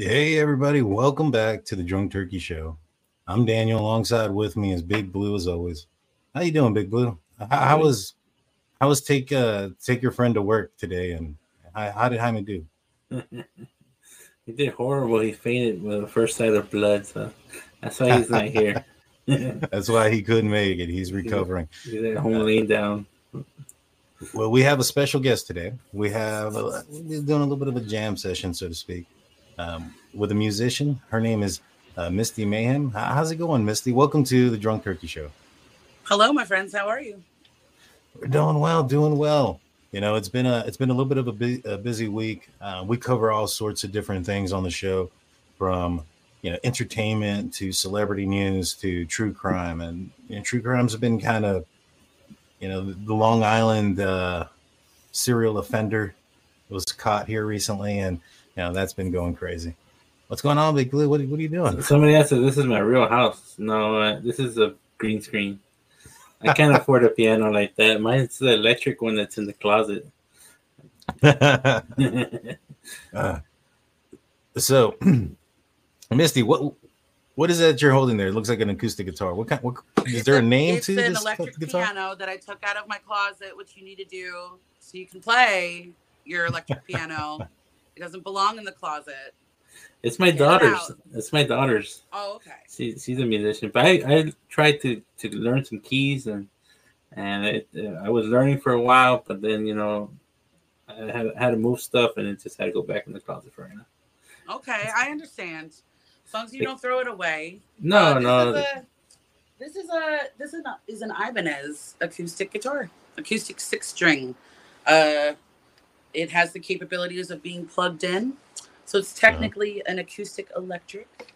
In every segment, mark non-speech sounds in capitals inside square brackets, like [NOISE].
Hey everybody, welcome back to the Drunk Turkey Show. I'm Daniel. Alongside with me is Big Blue as always. How you doing, Big Blue? How, how was how was take uh take your friend to work today, and how, how did Jaime do? [LAUGHS] he did horrible. He fainted with the first sight of blood, so that's why he's not here. [LAUGHS] [LAUGHS] that's why he couldn't make it. He's recovering. He's at home laying down. Well, we have a special guest today. We have a, we're doing a little bit of a jam session, so to speak, um, with a musician. Her name is uh, Mysti Mayhem. How's it going, Mysti? Welcome to the Drunk Turkey Show. Hello, my friends. How are you? We're doing well, doing well. You know, it's been a it's been a little bit of a, bu- a busy week. Uh, we cover all sorts of different things on the show, from you know entertainment to celebrity news to true crime, and you know, true crimes have been kind of you know, the Long Island uh, serial offender was caught here recently, and you know that's been going crazy. What's going on, Big Blue? What, what are you doing? Somebody asked if this is my real house. No, uh, this is a green screen. I can't [LAUGHS] afford a piano like that. Mine's the electric one that's in the closet. [LAUGHS] uh, so, [CLEARS THROAT] Mysti, what what is that you're holding there? It looks like an acoustic guitar. What kind? What is there a name it's to an this electric guitar? piano that I took out of my closet, which you need to do so you can play your electric piano. [LAUGHS] It doesn't belong in the closet. It's my Get daughter's. out. it's my daughter's. Oh, okay. She, she's a musician, but I, I tried to, to learn some keys and and it, uh, I was learning for a while, but then you know I had, had to move stuff and it just had to go back in the closet for right now. Okay, I understand. As long as you don't throw it away. No, Uh, this no, Is a, this is a this is, a, is an Ibanez acoustic guitar, acoustic six string. Uh, it has the capabilities of being plugged in, so it's technically an acoustic electric.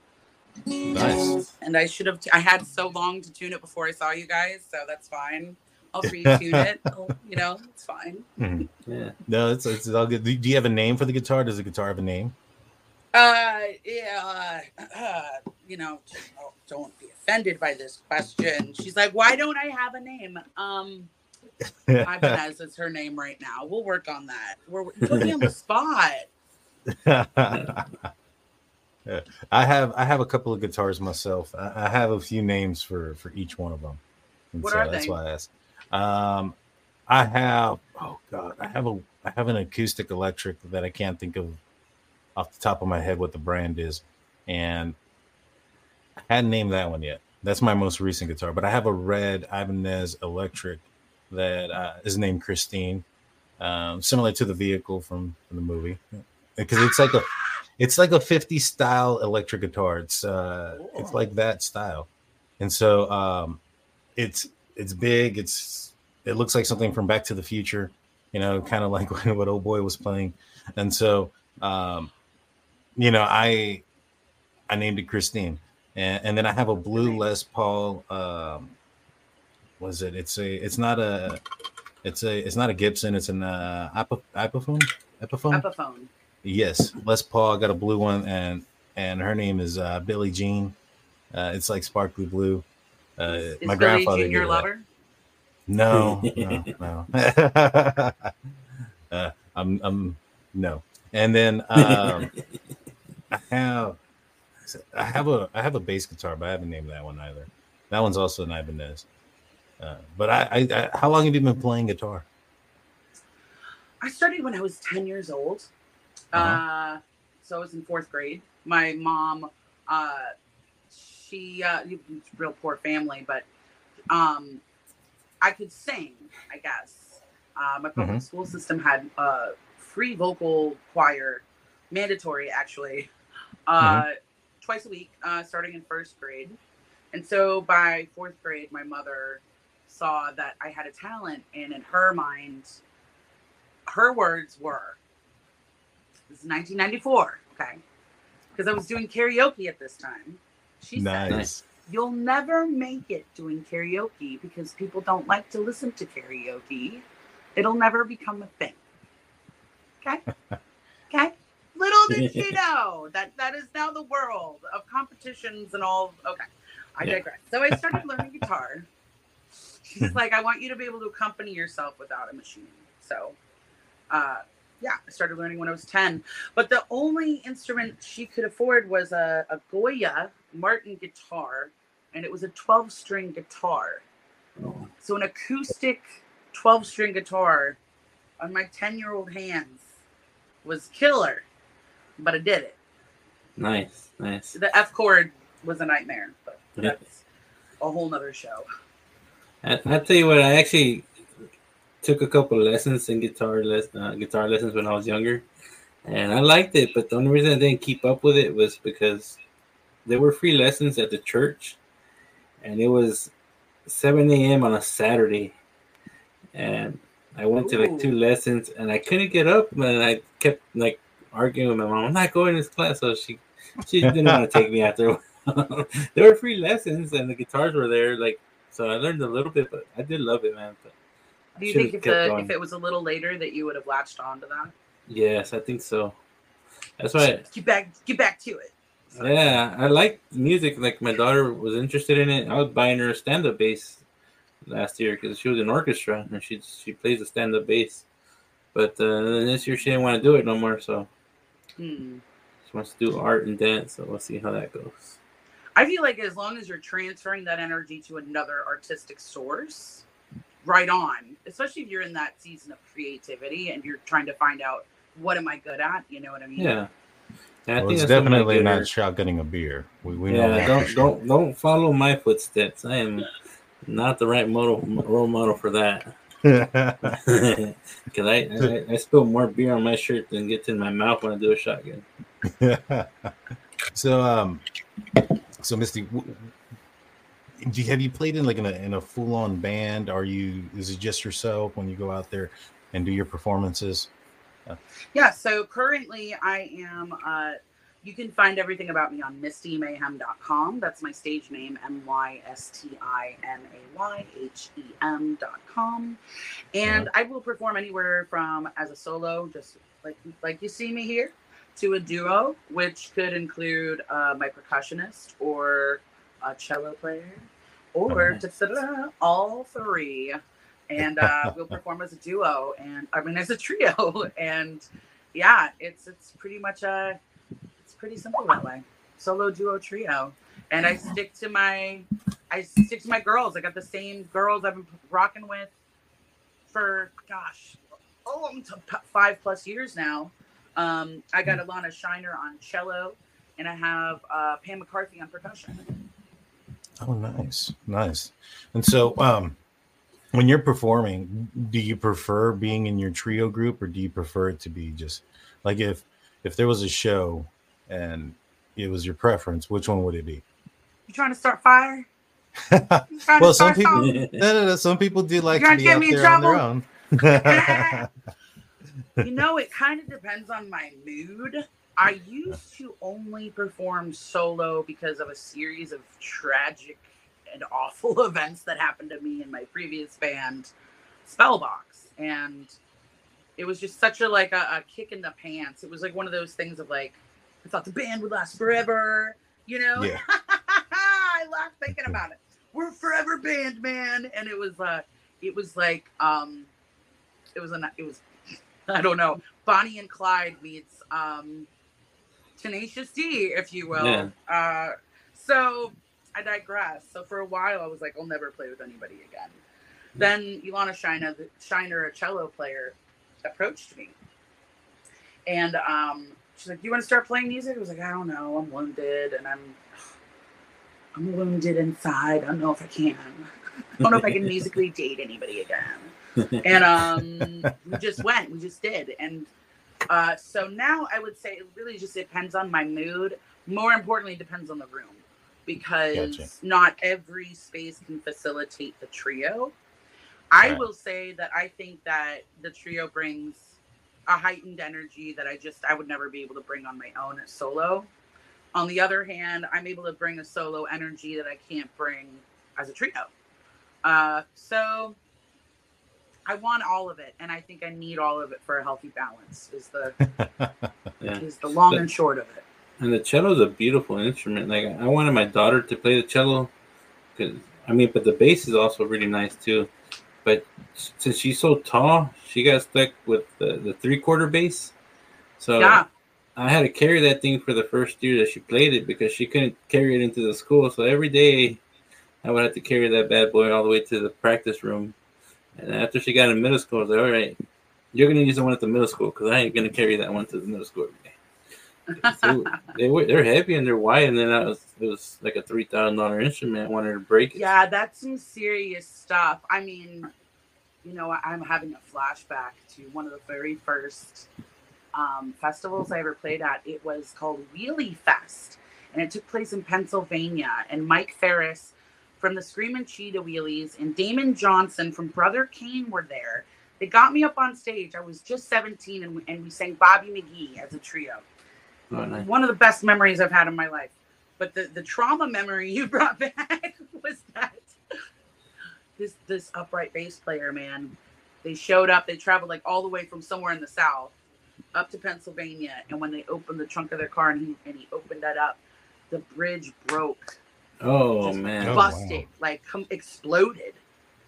Nice. And I should have. I had so long to tune it before I saw you guys, so that's fine. I'll [LAUGHS] retune it. I'll- you know, it's fine. Mhm. yeah. No, it's, it's all good. Do you have a name for the guitar? Does the guitar have a name? Uh, yeah. Uh, you know, don't, don't be offended by this question. She's like, why don't I have a name? Um, Ibanez is her name right now. We'll work on that. We're you put me on the [LAUGHS] spot. [LAUGHS] I have I have a couple of guitars myself. I, I have a few names for for each one of them. And What so are that's they? why I asked. Um, I have oh god, I have a I have an acoustic electric that I can't think of off the top of my head what the brand is, and I hadn't named that one yet. That's my most recent guitar, but I have a red Ibanez electric that uh, is named Christine, um, similar to the vehicle from, from the movie, because it's like a it's like a 50 style electric guitar. It's uh, it's like that style, and so um, it's it's big. It's it looks like something from Back to the Future, you know, kind of like [LAUGHS] what old boy was playing, and so um, you know, I I named it Christine, and, and then I have a blue Les Paul. Um, was it? It's a. It's not a. It's a. It's not a Gibson. It's an uh, Epi- Epiphone. Epiphone. Epiphone. Yes, Les Paul. Got a blue one, and and her name is uh, Billie Jean. Uh, it's like sparkly blue. Uh, Is my Billie grandfather. Jean your gave that. lover? No, no, [LAUGHS] no. [LAUGHS] uh, I'm, I'm, no. And then um, I have, I have a, I have a bass guitar, but I haven't named that one either. That one's also an Ibanez. Uh, but I, I, I, how long have you been playing guitar? I started when I was 10 years old. uh Uh-huh. so I was in fourth grade. My mom, uh, she, uh, real poor family, but um, I could sing, I guess. Uh, my public Mhm. school system had a free vocal choir, mandatory actually, uh, twice a week, uh, starting in first grade. And so by fourth grade, my mother saw that I had a talent, and in her mind, her words were, "This is 1994, okay?" Because I was doing karaoke at this time. She said, You'll never make it doing karaoke because people don't like to listen to karaoke. It'll never become a thing." Okay. [LAUGHS] Okay. Little did she [LAUGHS] know that that is now the world of competitions and all. Okay, I Yeah. digress. So I started learning guitar. She's like, I want you to be able to accompany yourself without a machine. So, uh, yeah, I started learning when I was 10. But the only instrument she could afford was a, a Goya Martin guitar, and it was a 12 string guitar. Oh, So an acoustic 12 string guitar on my 10 year old hands was killer, but I did it. nice, nice. The F chord was a nightmare, but that's a whole nother show. I, I tell you what, I actually took a couple lessons in guitar les- uh, guitar lessons when I was younger, and I liked it. But the only reason I didn't keep up with it was because there were free lessons at the church, and it was 7 a.m. on a Saturday, and I went to like two lessons, and I couldn't get up, and I kept like arguing with my mom. I'm not going to this class, so she she didn't want to take me after. [LAUGHS] there were free lessons, and the guitars were there, like so. I learned a little bit, but I did love it, man. But Do you think if, the, if it was a little later that you would have latched onto that? yes, I think so. That's why. Get back, get back to it. Yeah, I like music. Like my daughter was interested in it. I was buying her a stand-up bass last year because she was in orchestra and she she plays a stand-up bass. But uh, this year she didn't want to do it no more, so Hmm. she wants to do art and dance. So we'll see how that goes. I feel like as long as you're transferring that energy to another artistic source, right on. Especially if you're in that season of creativity and you're trying to find out what am I good at. You know what I mean? Yeah. And I Well, think it's that's what might definitely get not her- shotgunning a beer. We, we know that. don't don't don't follow my footsteps. I am not the right model role model for that. [LAUGHS] Because I, I I spill more beer on my shirt than gets in my mouth when I do a shotgun. [LAUGHS] so um so Mysti you, have you played in like in a, in a full-on band are you is it just yourself when you go out there and do your performances Yeah. So currently I am, uh, you can find everything about me on mystimayhem.com. That's my stage name, M Y S T I M A Y H E M.com. And I will perform anywhere from as a solo, just like like you see me here, to a duo, which could include uh, my percussionist or a cello player, or nice. all three. And uh, [LAUGHS] we'll perform as a duo, and I mean as a trio, [LAUGHS] and yeah, it's it's pretty much a it's pretty simple that way. Solo, duo, trio, and I stick to my I stick to my girls. I got the same girls I've been rocking with for gosh, oh, I'm t- five plus years now. Um, I got Alana Shiner on cello, and I have uh, Pam McCarthy on percussion. oh nice nice and so um when you're performing do you prefer being in your trio group or do you prefer it to be just like if if there was a show and it was your preference which one would it be You trying to start fire? [LAUGHS] Well some people [LAUGHS] no, no, no, some people do like You're to be get out me in there on their trouble? own [LAUGHS] you know, it kind of depends on my mood. I used to only perform solo because of a series of tragic and awful [LAUGHS] events that happened to me in my previous band, Spellbox. And it was just such a like a, a kick in the pants. It was like one of those things of like, I thought the band would last forever, you know? Yeah. [LAUGHS] I laughed thinking about it. We're forever band, man. And it was uh it was like um it was a it was [LAUGHS] I don't know, Bonnie and Clyde meets um Tenacious D, if you will. Yeah. Uh so I digress. So for a while I was like, I'll never play with anybody again. Then Ilana Shiner, the Shiner, a cello player, approached me. And um she's like, You want to start playing music? I was like, I don't know. I'm wounded and I'm I'm wounded inside. I don't know if I can. I don't know if I can [LAUGHS] musically date anybody again and um we just went we just did. And uh so now i would say it really just depends on my mood. More importantly it depends on the room because Gotcha. not every space can facilitate the trio. I Right. will say that i think that the trio brings a heightened energy that i just i would never be able to bring on my own as solo. On the other hand i'm able to bring a solo energy that i can't bring as a trio. Uh so I want all of it, and I think I need all of it for a healthy balance. Is the [LAUGHS] Yeah. is the long and short of it. And the cello is a beautiful instrument. Like I wanted my daughter to play the cello, because I mean, but the bass is also really nice too. but since she's so tall, she got stuck with the, the three quarter bass. So Yeah. I had to carry that thing for the first year that she played it because she couldn't carry it into the school. So every day I would have to carry that bad boy all the way to the practice room. And after she got in middle school, I was like, all right, you're going to use the one at the middle school because I ain't going to carry that one to the middle school every day. So [LAUGHS] they were, they're heavy and they're wide. And then that was, it was like a $3,000 instrument. I wanted to break it. Yeah, that's some serious stuff. I mean, you know, I'm having a flashback to one of the very first um, festivals I ever played at. It was called Wheelie Fest, and it took place in Pennsylvania. And Mike Farris from the Screaming Cheetah Wheelies and Damon Johnson from Brother Cane were there. They got me up on stage. I was just 17, and we, and we sang Bobby McGee as a trio Oh, nice. one of the best memories I've had in my life. But the, the trauma memory [LAUGHS] you brought back was that this this upright bass player, man, they showed up, they traveled like all the way from somewhere in the south up to Pennsylvania, and when they opened the trunk of their car and he and he opened that up, the bridge broke, Oh, man. Oh, busted, wow. like com- exploded.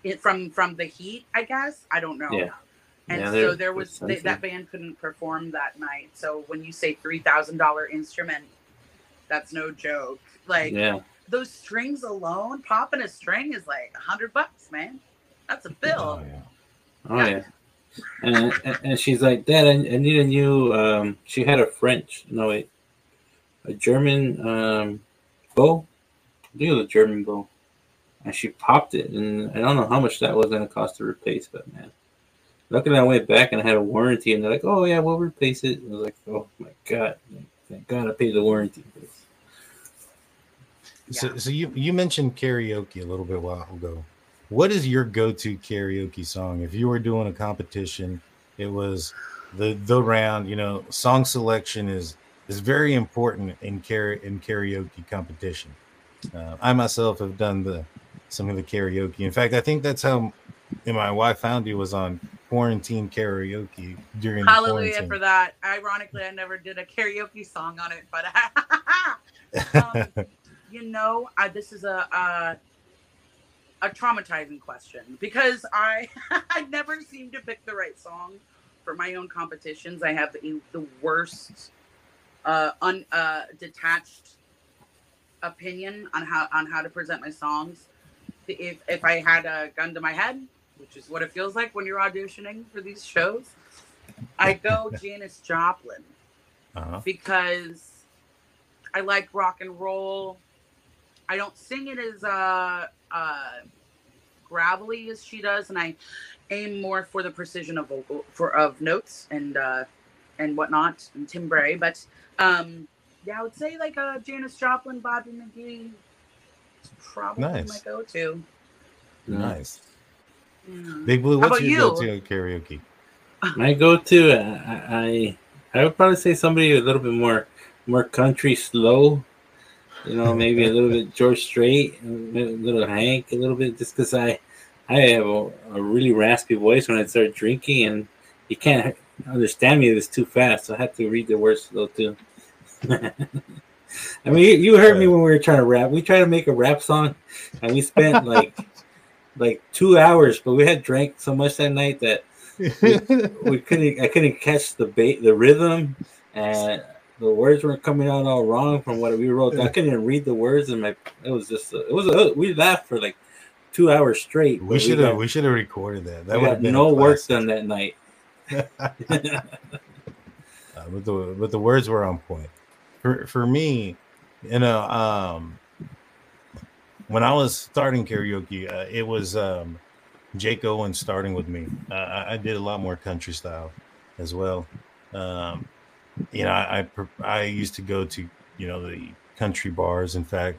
It, from from the heat, I guess. I don't know. Yeah. And Yeah, so there was that band couldn't perform that night. So when you say three thousand dollar instrument, that's no joke. Like Yeah. those strings alone, popping a string is like a hundred bucks, man. That's a [LAUGHS] bill. Oh, yeah. Oh yeah, and, and and she's like, Dad, I, I need a new. Um, she had a French, no wait, a German um, bow. I think it was a German bow, and she popped it, and I don't know how much that was going to cost to replace, but man, luckily I went back and I had a warranty, and they're like, Oh yeah, we'll replace it. I was like, Oh my god, thank God I paid the warranty. for this. So, so you you mentioned karaoke a little bit while ago. What is your go-to karaoke song? If you were doing a competition, it was the the round. You know, song selection is is very important in kara- in karaoke competition. Uh, I myself have done the some of the karaoke. In fact, I think that's how and my wife found you was on quarantine karaoke during the Hallelujah quarantine. for that. Ironically, I never did a karaoke song on it, but [LAUGHS] um, you know, I, this is a, a a traumatizing question because I [LAUGHS] I never seem to pick the right song for my own competitions. I have the, the worst uh, un, uh, detached opinion on how on how to present my songs. If if I had a gun to my head, which is what it feels like when you're auditioning for these shows, I go [LAUGHS] Janis Joplin uh-huh. because I like rock and roll. I don't sing it as uh, uh, gravelly as she does, and I aim more for the precision of vocal for of notes and uh, and whatnot and timbre. But um, yeah, I would say like uh, Janis Joplin, Bobby McGee. is Probably Nice. my go-to. Nice. Yeah. Big Blue, what's your you? go-to karaoke? My go-to, I, I I would probably say somebody a little bit more more country slow. You know, maybe a little bit George Strait, a little Hank, a little bit, just because I I have a, a really raspy voice when I start drinking, and you can't understand me if it's too fast. So I have to read the words slow too. I mean, you, heard me when we were trying to rap. We tried to make a rap song, and we spent like [LAUGHS] like two hours, but we had drank so much that night that we [LAUGHS] couldn't I couldn't catch the bait the rhythm and the words weren't coming out all wrong from what we wrote. I couldn't even read the words and my it was just it was a, we laughed for like two hours straight. we should have we should have recorded that. That would have been no a work done that night. [LAUGHS] Uh, but the but the words were on point. For for me, you know, um, when I was starting karaoke, uh, it was um, Jake Owen starting with me. Uh, I, did a lot more country style as well. Um, you know, I, I I used to go to you know the country bars. In fact,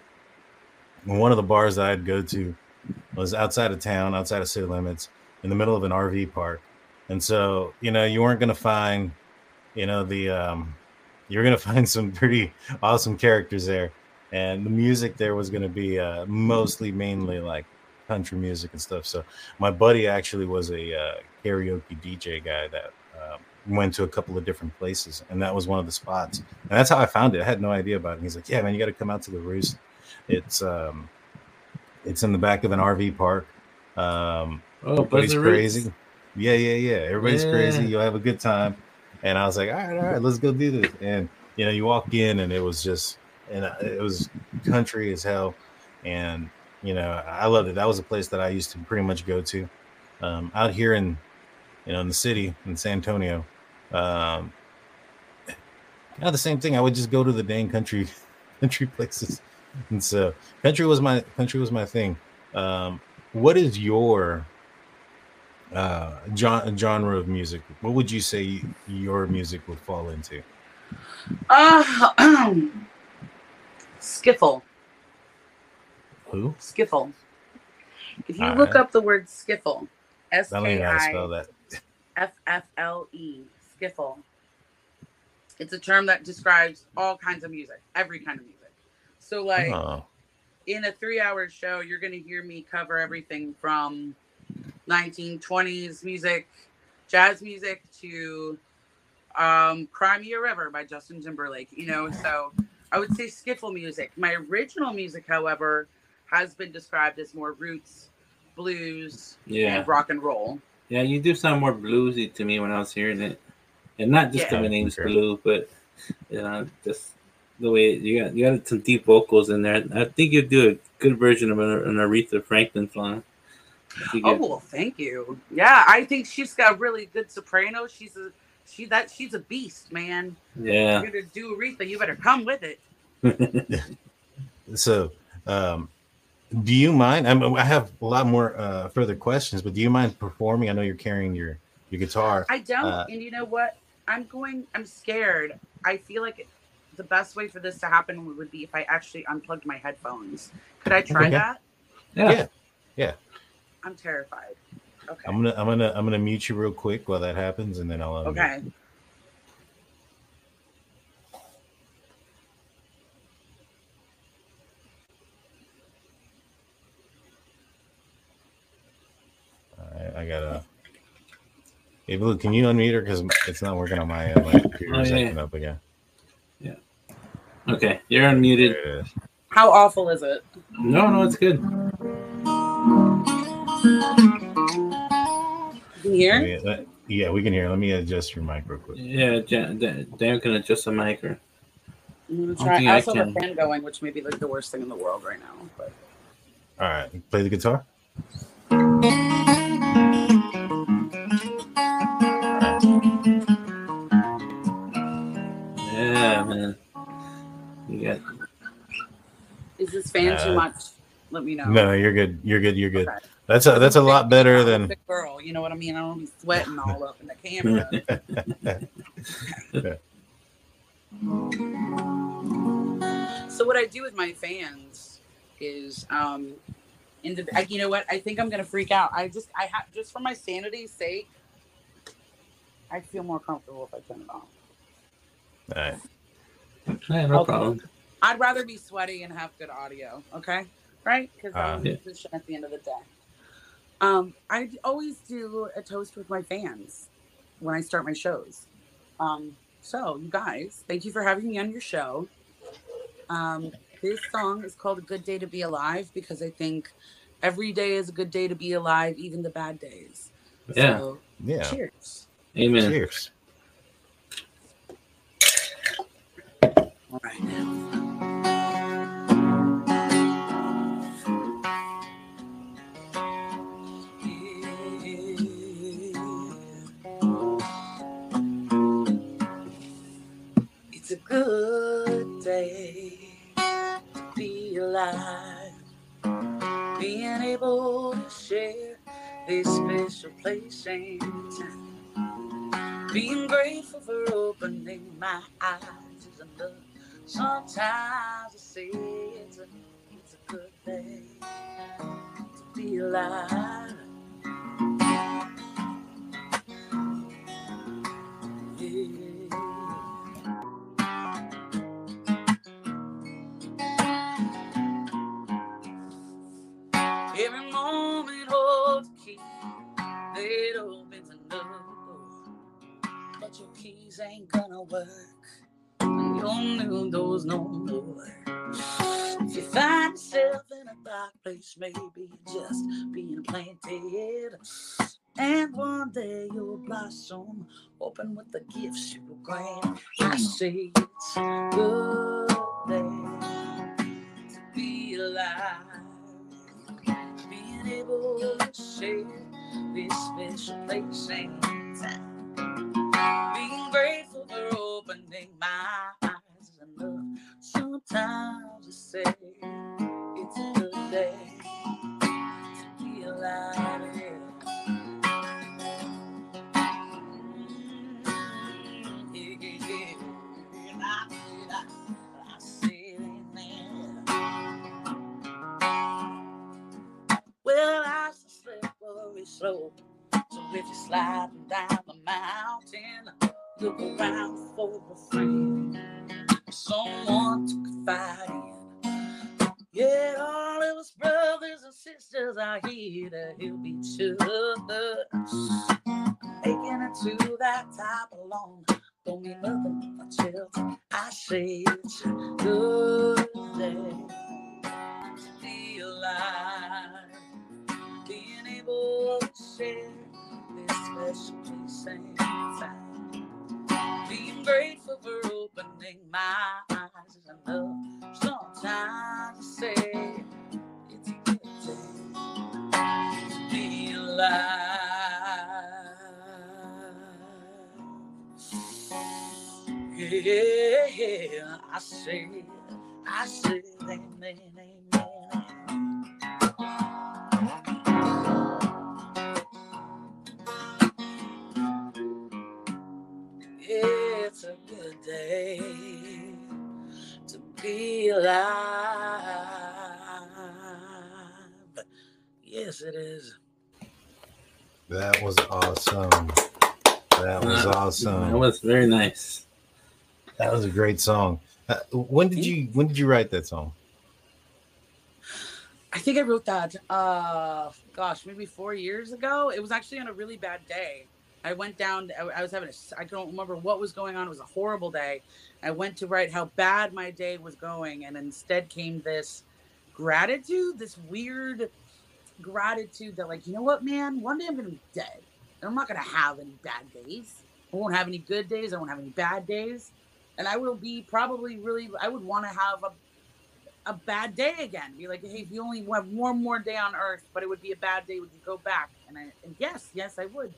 one of the bars that I'd go to was outside of town, outside of city limits, in the middle of an RV park. And so, you know, you weren't going to find, you know, the, um, you're going [LAUGHS] to find some pretty awesome characters there. And the music there was going to be uh, mostly mainly like country music and stuff. So my buddy actually was a uh, karaoke DJ guy that uh, went to a couple of different places. And that was one of the spots. And that's how I found it. I had no idea about it. He's like, yeah, man, you got to come out to the roost. It's, um, it's in the back of an RV park Um, Oh, everybody's crazy. Yeah, yeah, yeah. Everybody's Yeah. crazy. You'll have a good time. And I was like, all right, all right, let's go do this. And you know, you walk in, and it was just, and uh, it was country as hell. And you know, I loved it. That was a place that I used to pretty much go to. Um, out here in, you know, in the city in San Antonio, um, yeah, the same thing. I would just go to the dang country, [LAUGHS] country places, and so country was my country was my thing. Um, what is your uh gen- genre of music? What would you say your music would fall into? Uh, [CLEARS THROAT] skiffle. Who? Skiffle. If you All look right. up the word skiffle, S I K know how to spell that. F F L E, skiffle. It's a term that describes all kinds of music, every kind of music. So, like, Oh, in a three hour show, you're going to hear me cover everything from 1920s music, jazz music to um, Cry Me a River by Justin Timberlake, you know. So I would say skiffle music. My original music, however, has been described as more roots, blues, Yeah, and rock and roll. yeah. You do sound more bluesy to me when I was hearing it, and not just Yeah. the name's blue, but you know, just the way you got you got some deep vocals in there. I think you'd do a good version of an, an Aretha Franklin song. I think Oh well, thank you. Yeah, I think she's got really good soprano. She's a she that she's a beast, man. yeah. You're gonna do Aretha, you better come with it. [LAUGHS] so um, do you mind? I, mean, I have a lot more uh, further questions, but do you mind performing? I know you're carrying your your guitar. I don't, Uh, and you know what? I'm going. I'm scared. I feel like the best way for this to happen would be if I actually unplugged my headphones. Could I try Okay. that? yeah. Yeah. Yeah. I'm terrified. Okay. I'm gonna I'm gonna I'm gonna mute you real quick while that happens, and then I'll unmute. okay. All right, I gotta. Hey, Blue, can you unmute her because it's not working on my end. My computer's Oh, yeah. acting up again. Yeah. Okay, you're unmuted. There it is. How awful is it? No, no, it's good. Can you hear? Let me- yeah, we can hear. Let me adjust your mic real quick. Yeah, Dan, Dan, Dan can adjust the mic. Or, I'm gonna I try. I I also have a fan going, which may be like the worst thing in the world right now. But All right, play the guitar. yeah, man. You got is this fan Uh, too much? Let me know. No, you're good. You're good. You're good. Okay. That's a that's a lot better I'm a than. big girl. You know what I mean? I don't be sweating all up in the camera. [LAUGHS] so what I do with my fans is, um, in the, I, you know what? I think I'm gonna freak out. I just, I have just for my sanity's sake. I feel more comfortable if I turn it off. All right. yeah, no Okay. problem. I'd rather be sweaty and have good audio. Okay, right? Because Uh, I'm yeah. at the end of the day. Um, I always do a toast with my fans when I start my shows. Um, so you guys, thank you for having me on your show. Um, this song is called "A Good Day to Be Alive" because I think every day is a good day to be alive, even the bad days. Yeah. So, Yeah. cheers. Amen. Cheers. All right now. Able to share this special place and time. Being grateful for opening my eyes is enough. Sometimes I say it's a, it's a good thing to be alive. Keys ain't gonna work when your new door's no more. If you find yourself in a dark place may be just being planted. And one day you'll blossom, open with the gifts you will grant. I say it's a good day to be alive. Being able to share this special place and time. Being grateful for opening my eyes is enough. Sometimes I say it's a good day to be alive. Mm-hmm. And say. Well, I slip very slow. So if you're sliding down mountain, look around for a friend, someone to confide in. Yeah, all of us brothers and sisters are here to help each other. Making it to that top alone don't mean nothing but shelter. I say it's a good day to be alive being able to share place and. Being grateful for opening my eyes is enough. Sometimes I say it's a good day to be alive. Yeah, I say, I say, That was awesome. That was awesome. That was very nice. That was a great song. Uh, when did you when did you write that song? I think I wrote that, uh, gosh, maybe four years ago. It was actually on a really bad day. I went down, I, I was having a, I don't remember what was going on. It was a horrible day. I went to write how bad my day was going, and instead came this gratitude, this weird gratitude that, like, you know what, man, one day I'm going to be dead. And I'm not going to have any bad days. I won't have any good days. I won't have any bad days. And I will be probably really, I would want to have a a bad day again. Be like, hey, if you only have one more day on Earth, but it would be a bad day, would you go back? And I, and yes, yes, I would.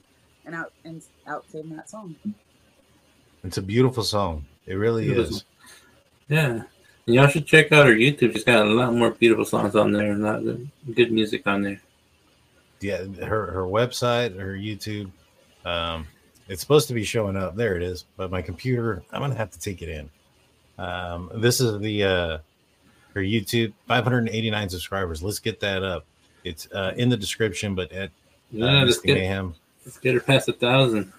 And out and out came that song. It's a beautiful song. It really It is. was- Yeah. And y'all should check out her YouTube. She's got a lot more beautiful songs on there and a lot of good music on there. Yeah, her her website, her YouTube. Um, it's supposed to be showing up. There it is. But my computer, I'm gonna have to take it in. Um, this is the uh her YouTube, 589 subscribers. Let's get that up. It's uh in the description, but at uh, Yeah, let's get, Mayhem. let's get her past a thousand.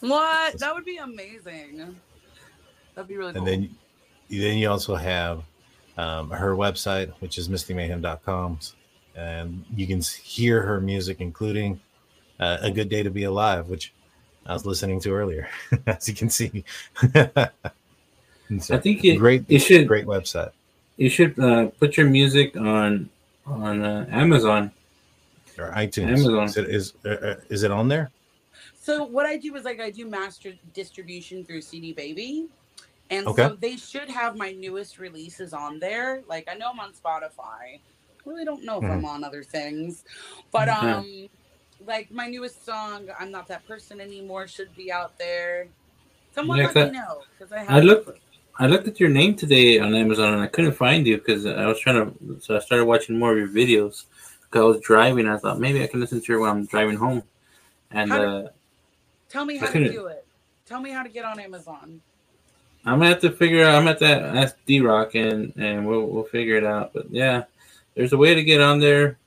What? That would be amazing. That'd be really cool. and then then you also have um, her website which is mystimayhem.com and you can hear her music including uh, a good day to be alive which i was listening to earlier [LAUGHS] as you can see [LAUGHS] so, I think you, great you should great website you should uh, put your music on on uh, Amazon. or itunes Amazon. is it, is, uh, uh, is it on there So what I do is like I do master distribution through CD Baby. And Okay. so they should have my newest releases on there. Like I know I'm on Spotify. I really don't know if I'm on other things. But Mhm. um like my newest song, I'm not that person anymore, should be out there. Someone Yeah, let that- me know because I have I looked I looked at your name today on Amazon and I couldn't find you because I was trying to. So I started watching more of your videos. 'Cause I was driving. I thought maybe I can listen to her while I'm driving home. And How uh, Tell me how to do it. Tell me how to get on Amazon. I'm gonna have to figure out. I'm gonna have to ask D Rock and and we'll we'll figure it out. But yeah, there's a way to get on there,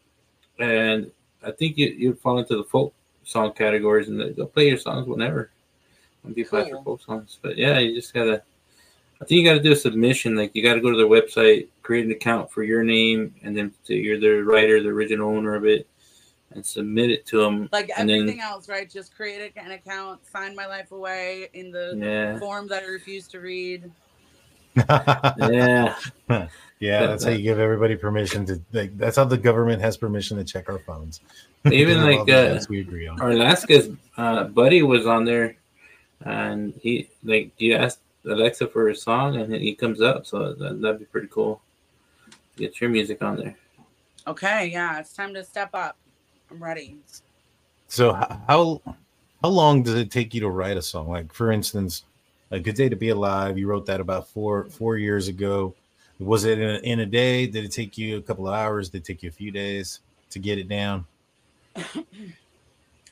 and I think you you'd fall into the folk song categories and they'll play your songs whenever. Ask for Cool. folk songs, but yeah, you just gotta. I think you gotta do a submission. Like you gotta go to their website, create an account for your name, and then to, you're the writer, the original owner of it, and submit it to them. Like And then- everything else, right? Just create an account, sign my life away in the Yeah, form that I refuse to read. yeah. [LAUGHS] Yeah, that's how you give everybody permission to. Like, that's how the government has permission to check our phones. [LAUGHS] Even like uh, we agree on. Our Alaska's uh, buddy was on there, and he like you asked Alexa for a song, and he comes up. So that, that'd be pretty cool. Get your music on there. Okay, yeah, it's time to step up. I'm ready. So how how long does it take you to write a song? Like for instance, a good day to be alive. You wrote that about four four years ago. Was it in a, in a day? Did it take you a couple of hours? Did it take you a few days to get it down? [LAUGHS]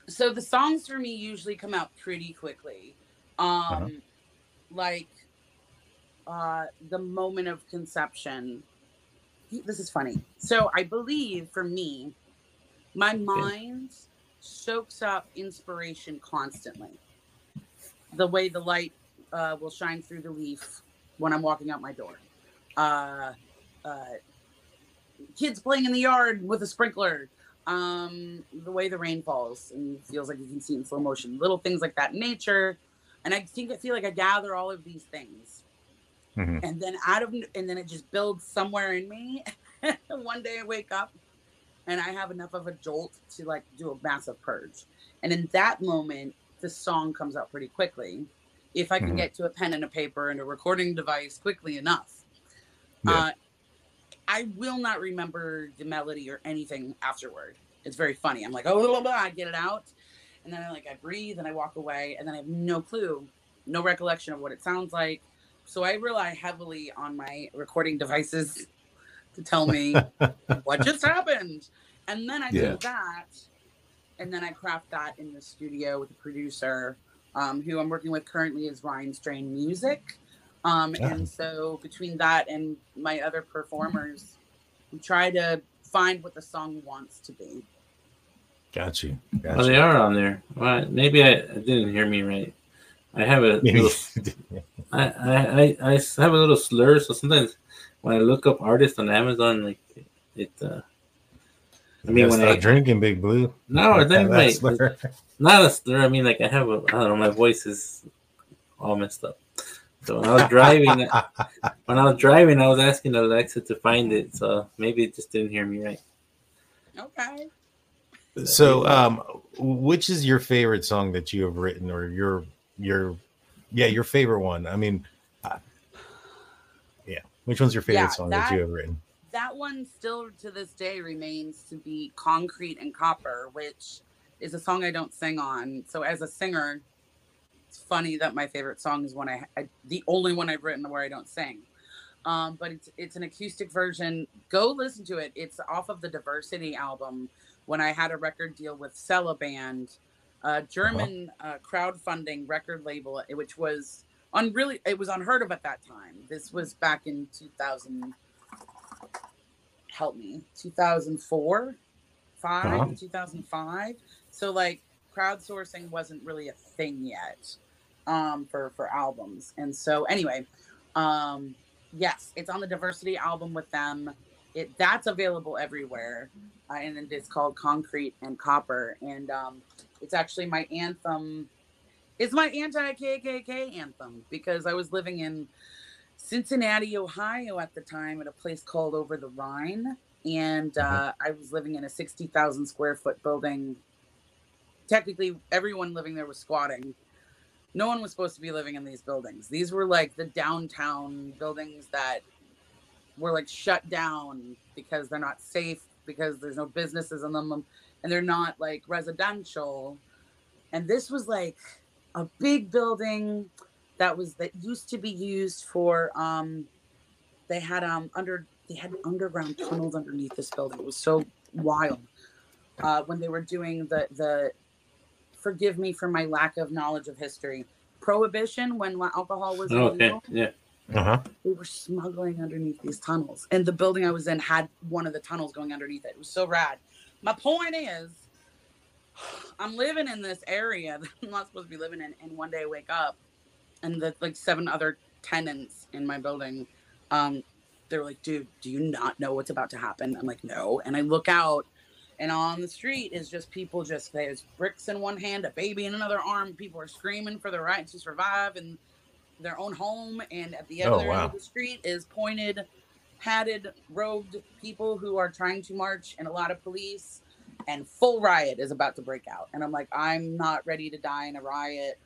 so the songs for me usually come out pretty quickly. Um uh-huh. like uh the moment of conception. This is funny. So I believe for me, my mind soaks up inspiration constantly. The way the light uh, will shine through the leaf when I'm walking out my door uh, uh, kids playing in the yard with a sprinkler, um, the way the rain falls and feels like you can see in slow motion, little things like that, nature. And I think I feel like I gather all of these things, mm-hmm. and then out of and then it just builds somewhere in me. [LAUGHS] One day I wake up and I have enough of a jolt to like do a massive purge, and in that moment, the song comes out pretty quickly. If I can mm-hmm. get to a pen and a paper and a recording device quickly enough yeah. Uh, I will not remember the melody or anything afterward. It's very funny. I'm like, oh, blah, blah, blah. I get it out, and then I like I breathe and I walk away, and then I have no clue, no recollection of what it sounds like. So I rely heavily on my recording devices to tell me what just happened, and then I yeah. do that, and then I craft that in the studio with the producer, um, who I'm working with currently is Ryan Strain Music. Um, yeah. And so between that and my other performers, we try to find what the song wants to be. Got you. Got well, you. they are on there. Well, maybe I, I didn't hear me right. I have a little, [LAUGHS] I, I, I, have a little slur, so sometimes when I look up artists on Amazon, like it, uh, I mean, when I drinking Big Blue, no, I [LAUGHS] think like, not a slur. I mean, like I have a, I don't know, my voice is all messed up. So when I was driving, [LAUGHS] when I was driving, I was asking Alexa to find it. So maybe it just didn't hear me right. Okay. So, um, which is your favorite song that you have written, or your your yeah your favorite one? I mean, yeah, which one's your favorite yeah, song that, that you have written? That one still to this day remains to be "Concrete and Copper," which is a song I don't sing on. So as a singer, it's funny that my favorite song is one I, I the only one I've written where I don't sing. Um, but it's it's an acoustic version. Go listen to it. It's off of the Diversity album. When I had a record deal with Sellaband, a German uh-huh. uh, crowdfunding record label, which was on really it was unheard of at that time. This was back in 2000. Help me, 2004, 5, uh-huh. 2005. So like crowdsourcing wasn't really a thing yet um, for for albums. And so anyway, um, yes, it's on the Diversity album with them. It that's available everywhere, uh, and it's called Concrete and Copper. And um, it's actually my anthem. It's my anti KKK anthem because I was living in Cincinnati, Ohio at the time at a place called Over the Rhine. And mm-hmm. uh, I was living in a 60,000 square foot building technically everyone living there was squatting. No one was supposed to be living in these buildings. These were like the downtown buildings that were like shut down because they're not safe because there's no businesses in them and they're not like residential. And this was like a big building that was that used to be used for um they had um under they had underground tunnels underneath this building. It was so wild. Uh, when they were doing the the forgive me for my lack of knowledge of history. Prohibition, when alcohol was oh, okay. yeah, uh-huh. we were smuggling underneath these tunnels, and the building I was in had one of the tunnels going underneath it. It was so rad. My point is, I'm living in this area [LAUGHS] that I'm not supposed to be living in, and one day I wake up, and the like seven other tenants in my building, um, they're like, "Dude, do you not know what's about to happen?" I'm like, "No," and I look out and on the street is just people just there's bricks in one hand, a baby in another arm. People are screaming for their right to survive and their own home. And at the other oh, wow. end of the street is pointed hatted, robed people who are trying to march, and a lot of police, and full riot is about to break out. And I'm like, I'm not ready to die in a riot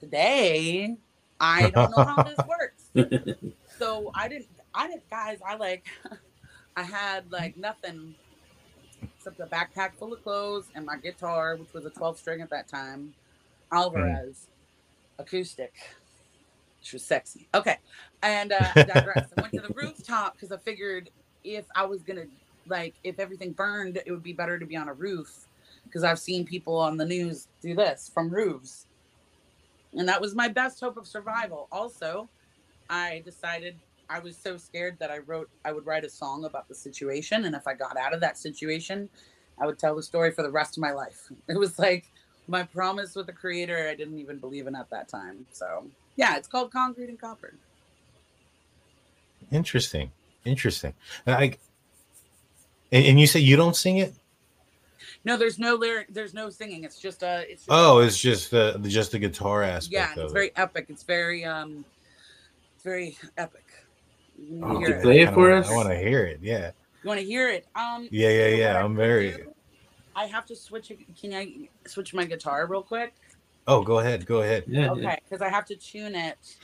today. I don't know how this [LAUGHS] works. So I didn't, I didn't, guys, I like, [LAUGHS] I had like nothing except a backpack full of clothes and my guitar, which was a 12 string at that time, Alvarez acoustic. Which was sexy. Okay. And uh, I digress. I went to the rooftop because I figured if I was going to, like, if everything burned, it would be better to be on a roof because I've seen people on the news do this from roofs. And that was my best hope of survival. Also, I decided I was so scared that I wrote, I would write a song about the situation. And if I got out of that situation, I would tell the story for the rest of my life. [LAUGHS] It was like my promise with the creator I didn't even believe in at that time. So yeah, it's called Concrete and Copper. Interesting. Interesting. I, and, and you say you don't sing it? No, there's no lyric. There's no singing. It's just a. It's just Oh, a- it's just the just the guitar aspect. yeah. of It's it. very epic. It's very um, it's very epic. You Oh, you play it I for wanna- us? I want to hear it. Yeah. You want to hear it? Um. Yeah, yeah, so yeah. I I'm very. do- I have to switch. it- Can I switch my guitar real quick? Oh, go ahead. Go ahead. Yeah, yeah. Okay, because I have to tune it.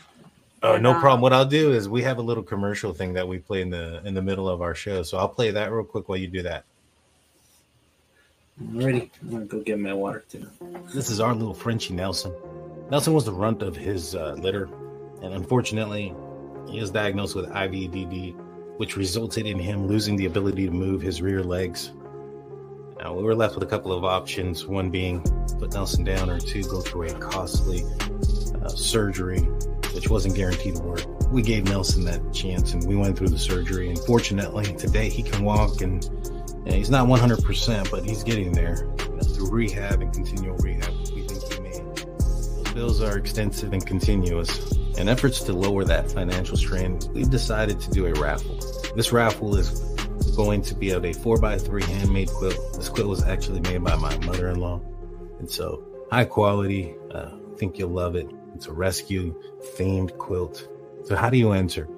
Oh, no problem. What I'll do is we have a little commercial thing that we play in the in the middle of our show. So I'll play that real quick while you do that. I'm ready. I'm gonna go get my water too. This is our little Frenchie Nelson. Nelson was the runt of his uh, litter, and unfortunately, he was diagnosed with IVDD, which resulted in him losing the ability to move his rear legs. Now, we were left with a couple of options one being put Nelson down, or two, go through a costly uh, surgery, which wasn't guaranteed to work. We gave Nelson that chance, and we went through the surgery. And fortunately, today he can walk, and, he's not 100%, but he's getting there you know, through rehab and continual rehab. We think he made. Those bills are extensive and continuous. In efforts to lower that financial strain, we've decided to do a raffle. This raffle is going to be of a 4x3 handmade quilt. This quilt was actually made by my mother in law. And so, high quality. Uh, I think you'll love it. It's a rescue themed quilt. So, how do you enter?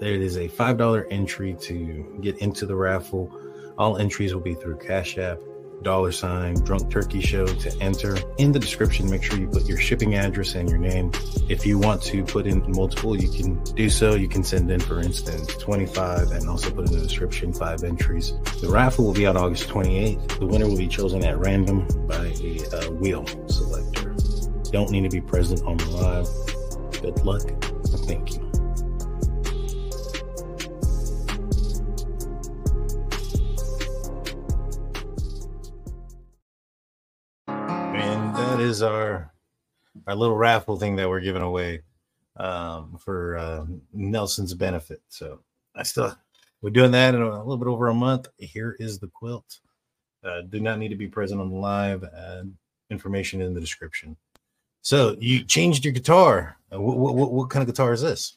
There is a $5 entry to get into the raffle. All entries will be through Cash App, dollar sign, drunk turkey show to enter. In the description, make sure you put your shipping address and your name. If you want to put in multiple, you can do so. You can send in, for instance, 25 and also put in the description five entries. The raffle will be on August 28th. The winner will be chosen at random by a uh, wheel selector. Don't need to be present on the live. Good luck thank you. And that is our our little raffle thing that we're giving away um, for uh, Nelson's benefit. So I still we're doing that in a little bit over a month. Here is the quilt. Uh, do not need to be present on the live. And information in the description. So you changed your guitar. Uh, what, what, what kind of guitar is this?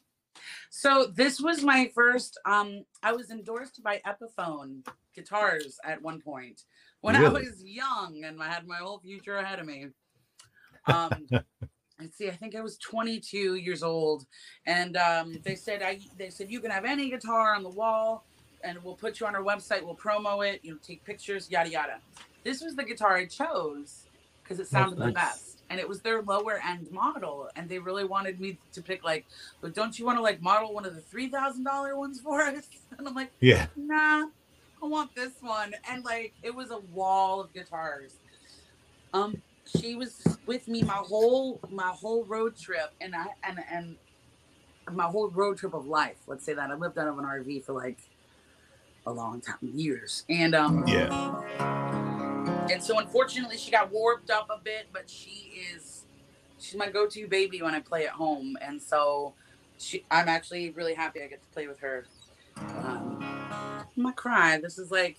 So this was my first. Um, I was endorsed by Epiphone Guitars at one point when I was young and I had my whole future ahead of me. Um, [LAUGHS] let's see, I think I was 22 years old, and um, they said I they said you can have any guitar on the wall, and we'll put you on our website. We'll promo it. You know, take pictures, yada yada. This was the guitar I chose because it sounded the nice. best, and it was their lower end model, and they really wanted me to pick like, but don't you want to like model one of the three thousand dollar ones for us? [LAUGHS] And I'm like, Yeah. nah, I want this one. And like it was a wall of guitars. Um, she was with me my whole my whole road trip, and I and and my whole road trip of life. Let's say that I lived out of an RV for like a long time, years, and um, Yeah. And so unfortunately she got warped up a bit, but she is she's my go-to baby when I play at home, and so she I'm actually really happy I get to play with her. Um, I'm gonna cry. This is like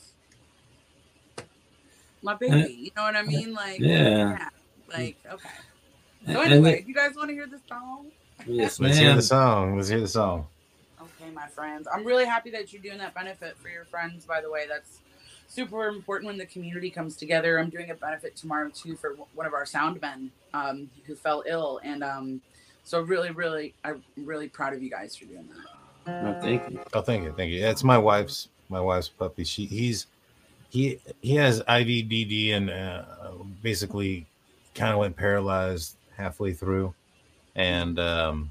my baby. You know what I mean? Like Yeah. Like okay. So anyway, the- you guys want to hear the song? yes, Let's hear the song. Let's hear the song. Okay, my friends. I'm really happy that you're doing that benefit for your friends, by the way. That's super important when the community comes together. I'm doing a benefit tomorrow, too, for one of our sound men um, who fell ill. And um, so, really, really, I'm really proud of you guys for doing that. No, thank you. Oh, thank you, thank you. It's my wife's my wife's puppy. She he's he he has IVDD and uh, basically kind of went paralyzed halfway through, and um,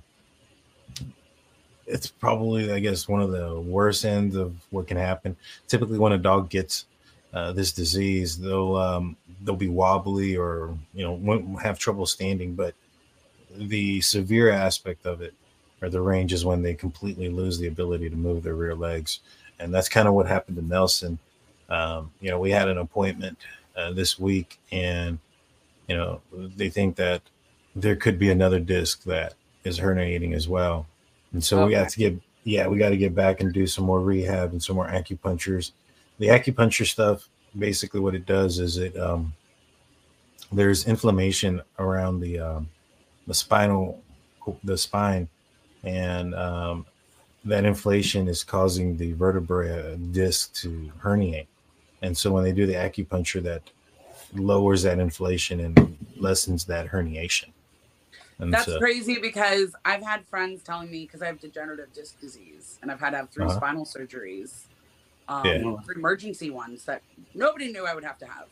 it's probably I guess one of the worst ends of what can happen. Typically, when a dog gets uh, this disease, they'll um, they'll be wobbly or you know won't have trouble standing, but the severe aspect of it or the range is when they completely lose the ability to move their rear legs. And that's kind of what happened to nelson. Um, you know we had an appointment uh, this week and you know they think that there could be another disc that is herniating as well and so we got to get yeah we got to get back and do some more rehab and some more acupunctures. The acupuncture stuff basically what it does is it um, there's inflammation around the um, the spinal the spine. And um, that inflation is causing the vertebrae disc to herniate. And so when they do the acupuncture that lowers that inflation and lessens that herniation and That's so crazy because I've had friends telling me because I have degenerative disc disease and I've had to have 3 Uh-huh. spinal surgeries, um, Yeah. emergency ones that nobody knew I would have to have.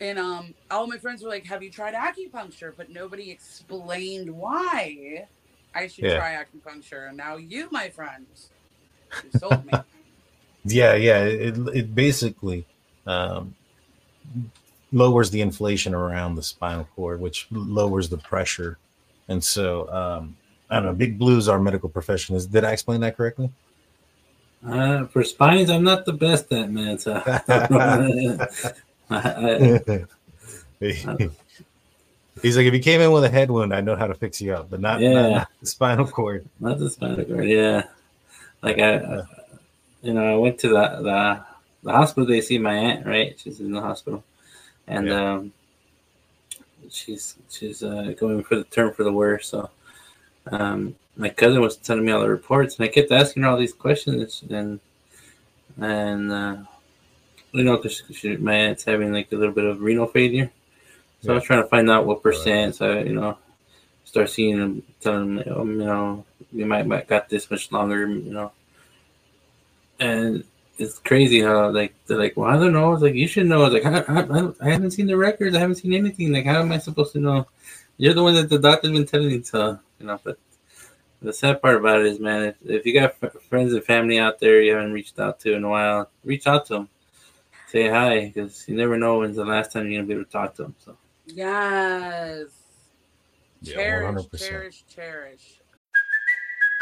And um, all my friends were like, "Have you tried acupuncture?" But nobody explained why I should Yeah. try acupuncture. And now you, my friend, you sold me. [LAUGHS] yeah yeah it, it basically um, lowers the inflation around the spinal cord which lowers the pressure and so um, i don't know big blues our medical profession is did i explain that correctly Uh, for spines, I'm not the best at man. So I, I, He's like, if you came in with a head wound, I know how to fix you up, but not, not- Yeah. not [LAUGHS] the spinal cord. not the spinal cord. Yeah, like I, I- you know, I went to the the the hospital. They see my aunt, right? She's in the hospital, and Yeah. um, she's she's uh, going for the term for the worst. So, um, my cousin was telling me all the reports, and I kept asking her all these questions, and and uh, you know, because my aunt's having like a little bit of renal failure. So I was trying to find out what percent. So you know, start seeing them, telling them, you know, you might might got this much longer, you know. And it's crazy how like they're like, well, I don't know. It's like you should know. It's like I, I, I haven't seen the records. I haven't seen anything. Like how am I supposed to know? You're the one that the doctor's been telling me to, you know. But the sad part about it is, man, if, if you got f- friends and family out there you haven't reached out to in a while, reach out to them. Say hi, because you never know when's the last time you're gonna be able to talk to them. So. Yes. Yeah, Cherish, 100%. cherish, cherish.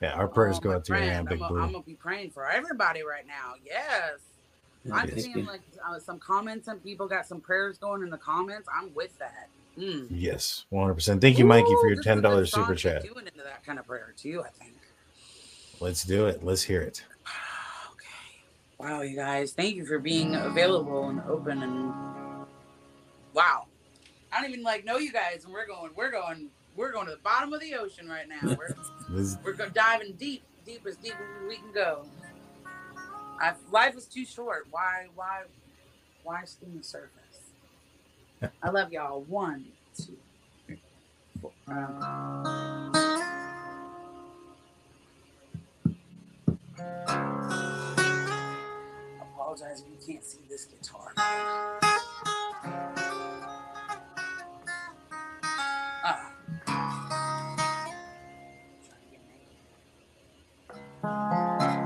Yeah, our prayers Oh, go my out to your friend, aunt, Big I'm, Blue. I'm gonna be praying for everybody right now. Yes. I'm Thank seeing you. like uh, some comments and people got some prayers going in the comments. I'm with that. Mm. yes, 100%. Thank you, Mikey, for your this is a good $10 super chat. Doing into that kind of prayer too, I think. Let's do it. Let's hear it. [SIGHS] Okay. Wow, you guys, thank you for being available and open and wow. I don't even like know you guys, and we're going, we're going, we're going to the bottom of the ocean right now. We're [LAUGHS] we're going diving deep, deep as deep as we can go. I, life is too short. Why, why, why skim the surface? I love y'all. One, two, three, four. Um, apologize if you can't see this guitar. Ah. Get naked.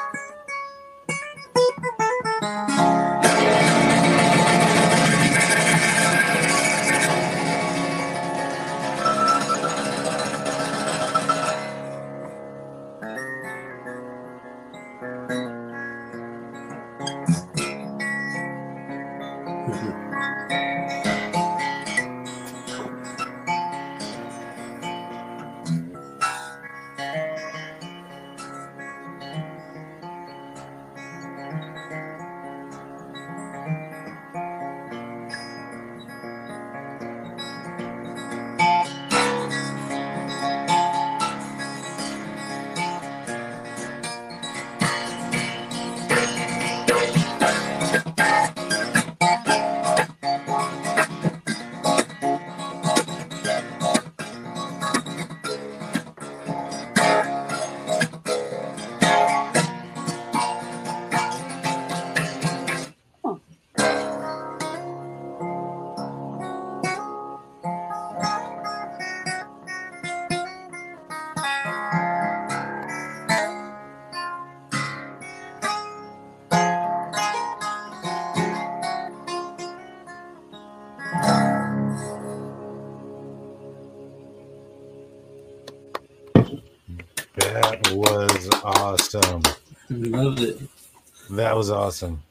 was awesome.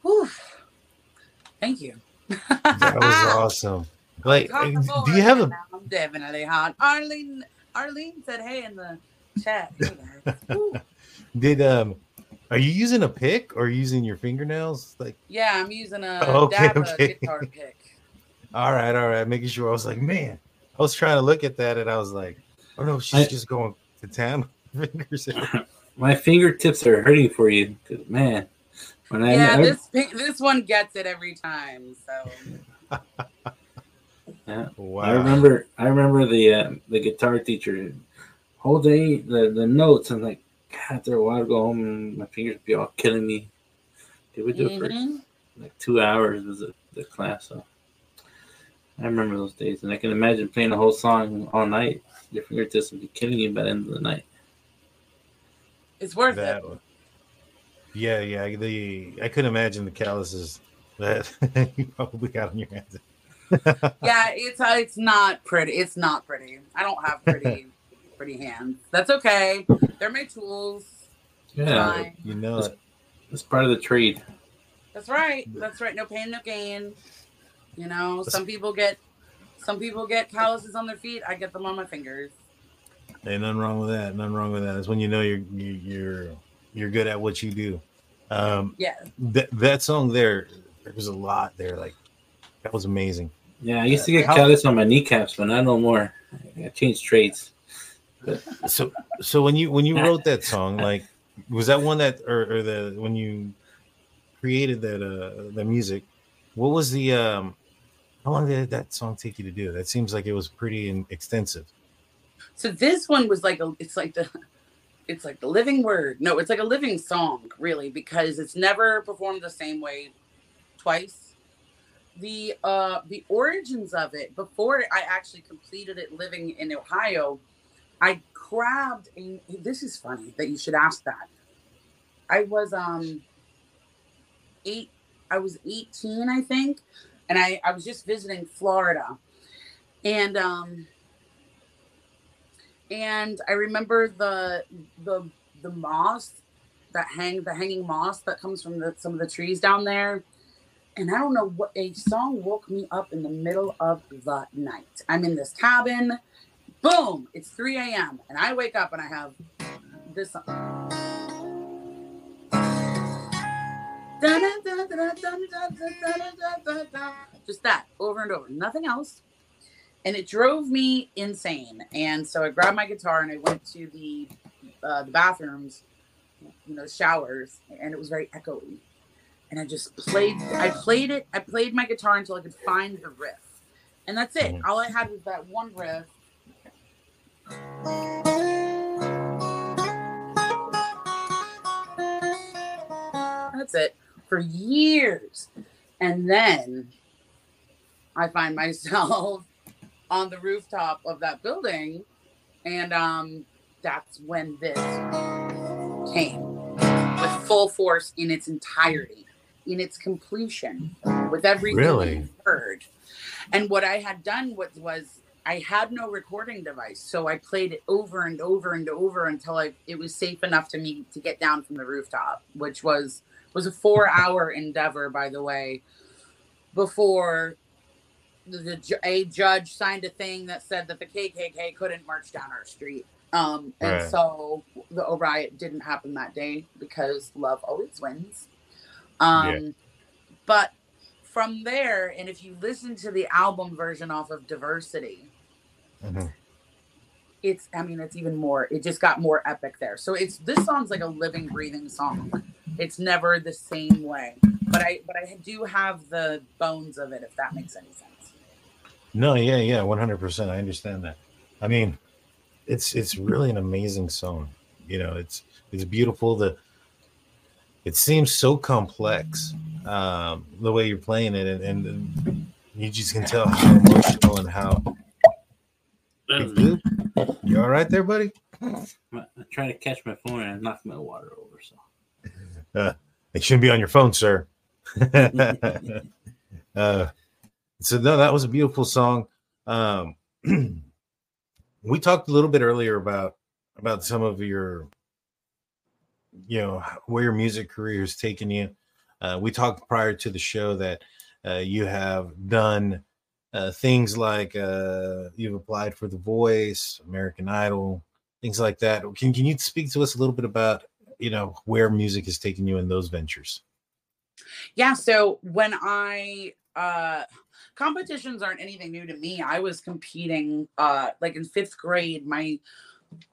Whew. Thank you. That was [LAUGHS] awesome. Like, do you have a? now I'm definitely hot. Arlene Arlene said hey in the chat. Hey guys. Woo. Did um? Are you using a pick or using your fingernails? Like, yeah, I'm using a Okay, Daba okay. guitar [LAUGHS] pick. all right, all right, making sure. I was like, man, I was trying to look at that and I was like, oh no, she's I- just going to town. with [LAUGHS] Fingers. My fingertips are hurting for you, man. When I, Yeah, I- this pick- this one gets it every time. So [LAUGHS] yeah, Wow. I remember, I remember the uh, the guitar teacher holding the the notes. and like, God, after a while, I'd go home and my fingers would be all killing me. They would do it for Mhm. like two hours was the, the class. So I remember those days, and I can imagine playing the whole song all night. Your fingertips would be killing you by the end of the night. It's worth that. it. one. Yeah, yeah. The I couldn't imagine the calluses that [LAUGHS] you probably got on your hands. [LAUGHS] Yeah, it's uh, it's not pretty. It's not pretty. I don't have pretty [LAUGHS] pretty hands. That's okay. They're my tools. Yeah, Fine. You know it. it's part of the trade. That's right. That's right. No pain, no gain. You know, some people get some people get calluses on their feet. I get them on my fingers. Ain't nothing wrong with that. Nothing wrong with that. It's when you know you're you, you're you're good at what you do. Um, Yeah. that that song there, there was a lot there. Like that was amazing. Yeah, I used to get How- callus on my kneecaps, but not no more. I changed trades. So so when you when you wrote that song, like was that one that or, or the when you created that uh the music, what was the um how long did that song take you to do? That seems like it was pretty in- extensive. So this one was like a it's like the [LAUGHS] it's like the living word. No, it's like a living song, really, because it's never performed the same way twice. The uh the origins of it, before I actually completed it living in Ohio, I grabbed a this is funny that you should ask that. I was um eight I was 18, I think, and I, I was just visiting Florida. And um and I remember the the the moss that hang the hanging moss that comes from the, some of the trees down there. And I don't know what a song woke me up in the middle of the night. I'm in this cabin. Boom! It's 3 a.m. and I wake up and I have this. song. Just that over and over, nothing else and it drove me insane. And so I grabbed my guitar and I went to the uh, the bathrooms, you know, showers, and it was very echoey. And I just played. I played it. I played my guitar until I could find the riff, and that's it. Mhm. All I had was that one riff. That's it for years, and then I find myself on the rooftop of that building and um that's when this came with full force in its entirety, in its completion, with everything Really? heard. And what I had done was, was I had no recording device, so I played it over and over and over until I it was safe enough to me to get down from the rooftop, which was was a four hour endeavor, by the way, before the, a judge signed a thing that said that the KKK couldn't march down our street. Um, and Right. so the riot didn't happen that day because love always wins. Um, But from there, and if you listen to the album version off of Diversity, Mhm. it's I mean it's even more. It just got more epic there. So it's this song's like a living, breathing song. It's never the same way, but I but I do have the bones of it. If that makes any sense. No, yeah, yeah, one hundred percent. I understand that. I mean, it's it's really an amazing song. You know, it's it's beautiful. The it seems so complex, um, the way you're playing it, and, and, you just can tell how emotional and how. You all right there, buddy? I'm trying to catch my phone and I knocked my water over. So [LAUGHS] uh, It shouldn't be on your phone, sir. [LAUGHS] uh, so no, that was a beautiful song. Um, [CLEARS THROAT] we talked a little bit earlier about about some of your, you know, where your music career has taken you. Uh, we talked prior to the show that uh, you have done uh, things like uh, you've applied for The Voice, American Idol, things like that. Can can you speak to us a little bit about you know where music has taken you in those ventures? Yeah. So when I uh competitions aren't anything new to me. I was competing uh like in fifth grade. My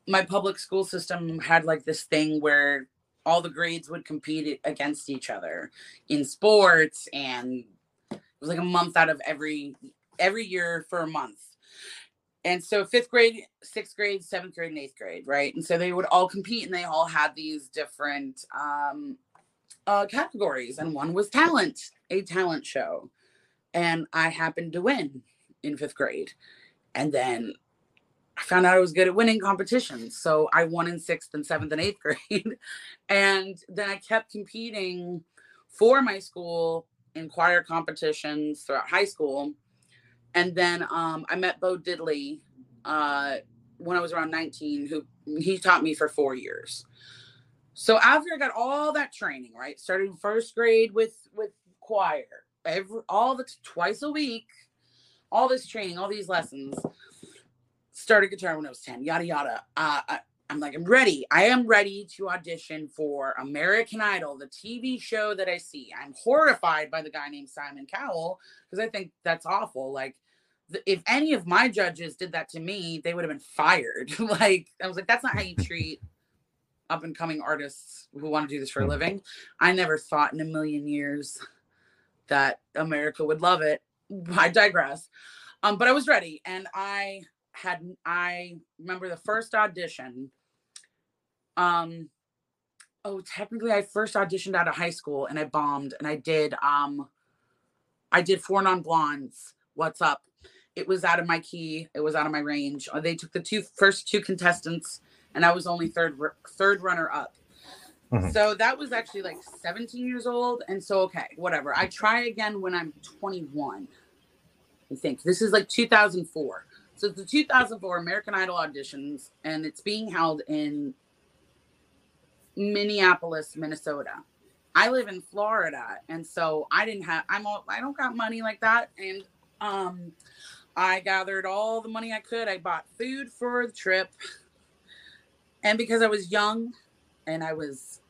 my public school system had like this thing where all the grades would compete against each other in sports and it was like a month out of every every year for a month and so fifth grade sixth grade seventh grade and eighth grade right and so they would all compete and they all had these different um uh categories and one was talent a talent show and i happened to win in fifth grade and then I found out I was good at winning competitions. So I won in sixth and seventh and eighth [LAUGHS] grade. and then I kept competing for my school in choir competitions throughout high school. And then um, I met Bo Diddley uh, when I was around 19, who he taught me for four years. So after I got all that training, right, starting first grade with with choir, every all the twice a week, all this training, all these lessons started guitar when I was 10, yada yada. Uh, I, I'm like, I'm ready. I am ready to audition for American Idol, the TV show that I see. I'm horrified by the guy named Simon Cowell because I think that's awful. Like, th- if any of my judges did that to me, they would have been fired. [LAUGHS] like, I was like, that's not how you [LAUGHS] treat up and coming artists who want to do this for a living. I never thought in a million years that America would love it. [LAUGHS] I digress. Um, but I was ready, and I had I remember the first audition. Um, oh, technically, I first auditioned out of high school, and I bombed, and I did um, I did four non blondes. What's up? It was out of my key. It was out of my range. Uh, They took the two first two contestants, and I was only third third runner up. Mhm. So that was actually like 17 years old. And so, okay, whatever. I try again when I'm 21. I think this is like 2004. So it's the 2004 American Idol auditions, and it's being held in Minneapolis, Minnesota. I live in Florida, and so I didn't have. I'm. All, I don't got money like that, and um, I gathered all the money I could. I bought food for the trip, and because I was young, and I was.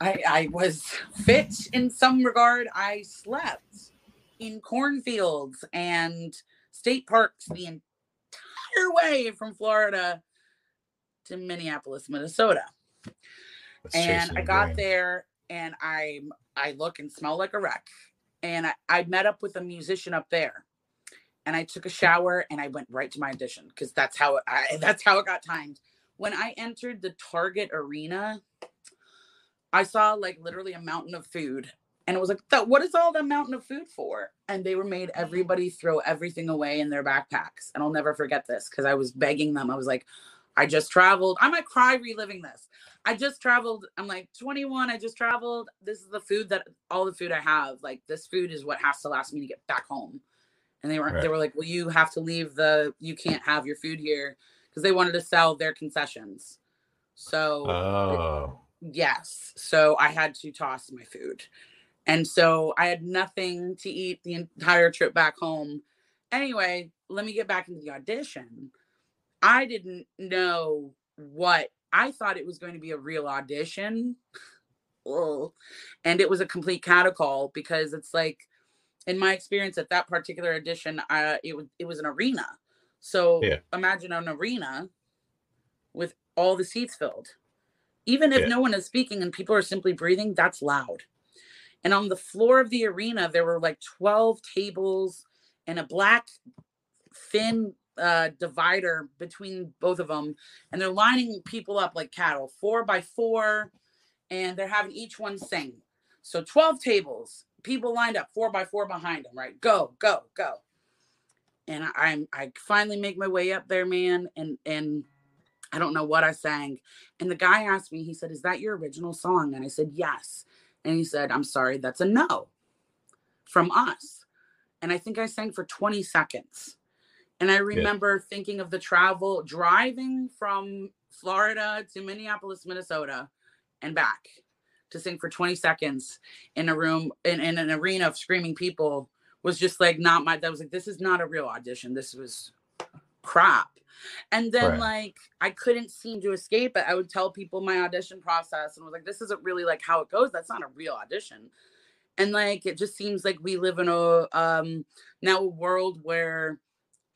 I, I was fit in some regard. I slept in cornfields and state parks the entire way from Florida to Minneapolis, Minnesota. That's and I got there and I I look and smell like a wreck. And I, I met up with a musician up there. And I took a shower and I went right to my audition because that's how it, I, [LAUGHS] that's how it got timed. When I entered the Target arena, I saw like literally a mountain of food and it was like, "Th- what is all that mountain of food for? And they were made everybody throw everything away in their backpacks. And I'll never forget this because I was begging them. I was like, I just traveled. I might cry reliving this. I just traveled. I'm like 21. I just traveled. This is the food that all the food I have. Like this food is what has to last me to get back home. And they were Right. they were like, well, you have to leave the. You can't have your food here because they wanted to sell their concessions. So Oh, yes, so I had to toss my food, and so I had nothing to eat the entire trip back home. Anyway, let me get back into the audition. I didn't know what I thought it was going to be a real audition. Ugh. And it was a complete catacall because it's like in my experience at that particular audition, uh, it was it was an arena. So Yeah. imagine an arena with all the seats filled. Even if Yeah. no one is speaking and people are simply breathing, that's loud. And on the floor of the arena, there were like 12 tables and a black thin uh, divider between both of them. And they're lining people up like cattle, four by four, and they're having each one sing. So 12 tables, people lined up four by four behind them, right? Go, go, go. And I- I'm I finally make my way up there, man, and and I don't know what I sang. And the guy asked me, he said, Is that your original song? And I said, Yes. And he said, I'm sorry, that's a no from us. And I think I sang for 20 seconds. And I remember thinking of the travel driving from Florida to Minneapolis, Minnesota, and back to sing for 20 seconds in a room in, in an arena of screaming people was just like not my that was like this is not a real audition. This was crap. And then Right. like I couldn't seem to escape it. I would tell people my audition process and was like, this isn't really like how it goes. That's not a real audition. And like it just seems like we live in a um now a world where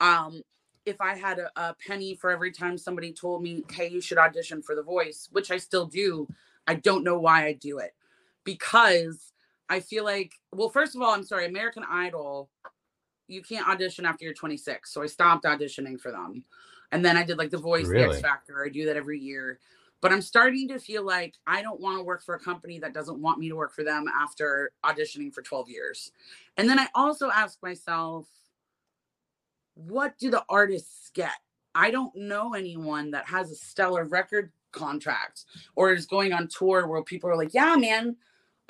um if I had a, a penny for every time somebody told me, hey, you should audition for the voice, which I still do, I don't know why I do it. Because I feel like, well, first of all, I'm sorry, American Idol, you can't audition after you're 26. So I stopped auditioning for them. And then I did like The Voice, The Really? X Factor. I do that every year. But I'm starting to feel like I don't want to work for a company that doesn't want me to work for them after auditioning for 12 years. And then I also ask myself, what do the artists get? I don't know anyone that has a stellar record contract or is going on tour where people are like, yeah, man,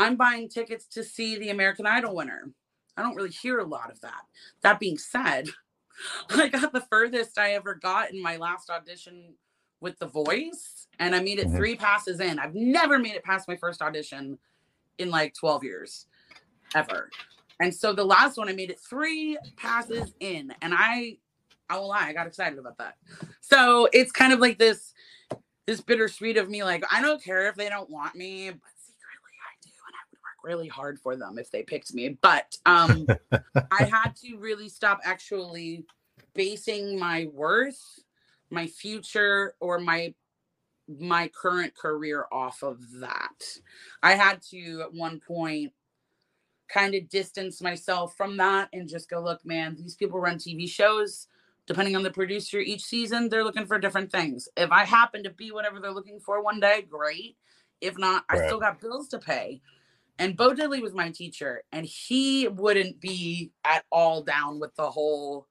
I'm buying tickets to see the American Idol winner. I don't really hear a lot of that. That being said, [LAUGHS] I got the furthest I ever got in my last audition with The Voice, and I made it Mhm. three passes in. I've never made it past my first audition in like 12 years, ever. And so the last one, I made it three passes in, and I, I will lie, I got excited about that. So it's kind of like this, this bittersweet of me, like I don't care if they don't want me, but secretly I do, and I would work really hard for them if they picked me. But um, I [LAUGHS] had to really stop actually basing my worth, my future, or my my current career off of that. I had to at one point kind of distance myself from that and just go, look, man, these people run TV shows. Depending on the producer each season, they're looking for different things. If I happen to be whatever they're looking for one day, great. If not, I still got bills to pay. And Bo Diddley was my teacher, and he wouldn't be at all down with the whole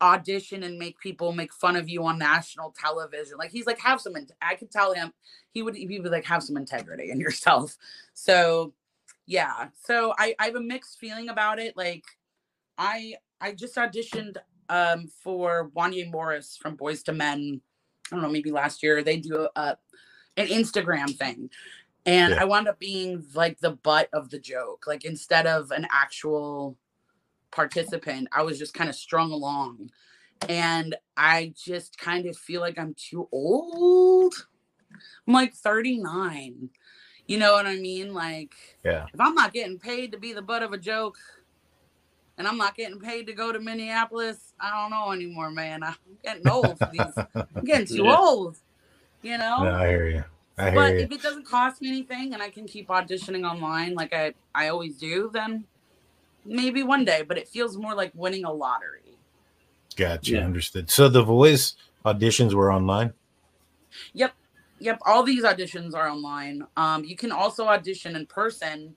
audition and make people make fun of you on national television. Like he's like, have some. in- I could tell him he would. Would like have some integrity in yourself. So, yeah. So I I have a mixed feeling about it. Like, I I just auditioned um for Wanya Morris from Boyz II Men. I don't know, maybe last year. They do a, an Instagram thing. And Yeah. I wound up being like the butt of the joke. Like instead of an actual participant, I was just kind of strung along. And I just kind of feel like I'm too old. I'm like 39. You know what I mean? Like Yeah. if I'm not getting paid to be the butt of a joke and I'm not getting paid to go to Minneapolis, I don't know anymore, man. I'm getting old. I'm getting [LAUGHS] too Yeah. old. You know? No, I hear you. I but if it doesn't cost me anything and I can keep auditioning online like I, I always do, then maybe one day. But it feels more like winning a lottery. Gotcha. Yeah. Understood. So the voice auditions were online. Yep. Yep. All these auditions are online. Um, you can also audition in person.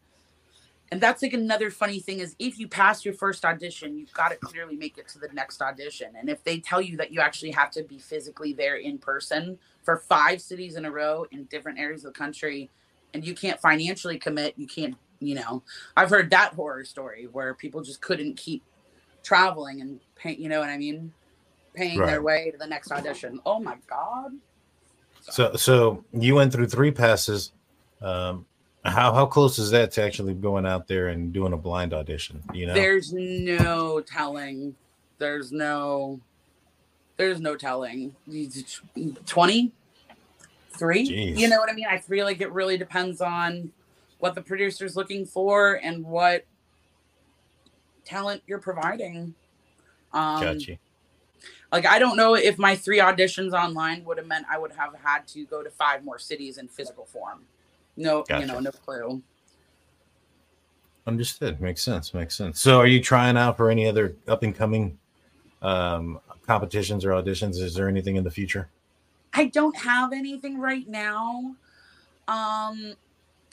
And that's like another funny thing is if you pass your first audition, you've got to clearly make it to the next audition. And if they tell you that you actually have to be physically there in person for five cities in a row in different areas of the country, and you can't financially commit, you can't, you know, I've heard that horror story where people just couldn't keep traveling and pay, you know what I mean? Paying their way to the next audition. Oh my God. So so you went through three passes. Um, how how close is that to actually going out there and doing a blind audition? You know, There's no telling. There's no. There's no telling. Twenty, three. Jeez. You know what I mean? I feel like it really depends on what the producer's looking for and what talent you're providing. Um, gotcha. Like I don't know if my three auditions online would have meant I would have had to go to five more cities in physical form. No, Gotcha. you know, no clue. Understood. Makes sense. Makes sense. So, are you trying out for any other up and coming um, competitions or auditions? Is there anything in the future? I don't have anything right now. Um,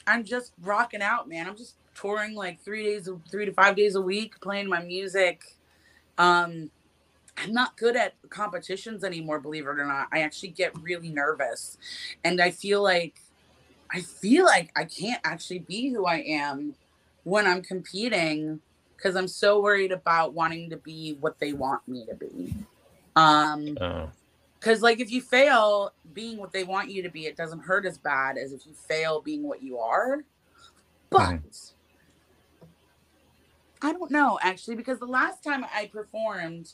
I'm just rocking out, man. I'm just touring like three days, three to five days a week, playing my music. Um, I'm not good at competitions anymore, believe it or not. I actually get really nervous, and I feel like, I feel like I can't actually be who I am when I'm competing because I'm so worried about wanting to be what they want me to be. Um, Uh, because, like, if you fail being what they want you to be, it doesn't hurt as bad as if you fail being what you are. But I don't know, actually, because the last time I performed,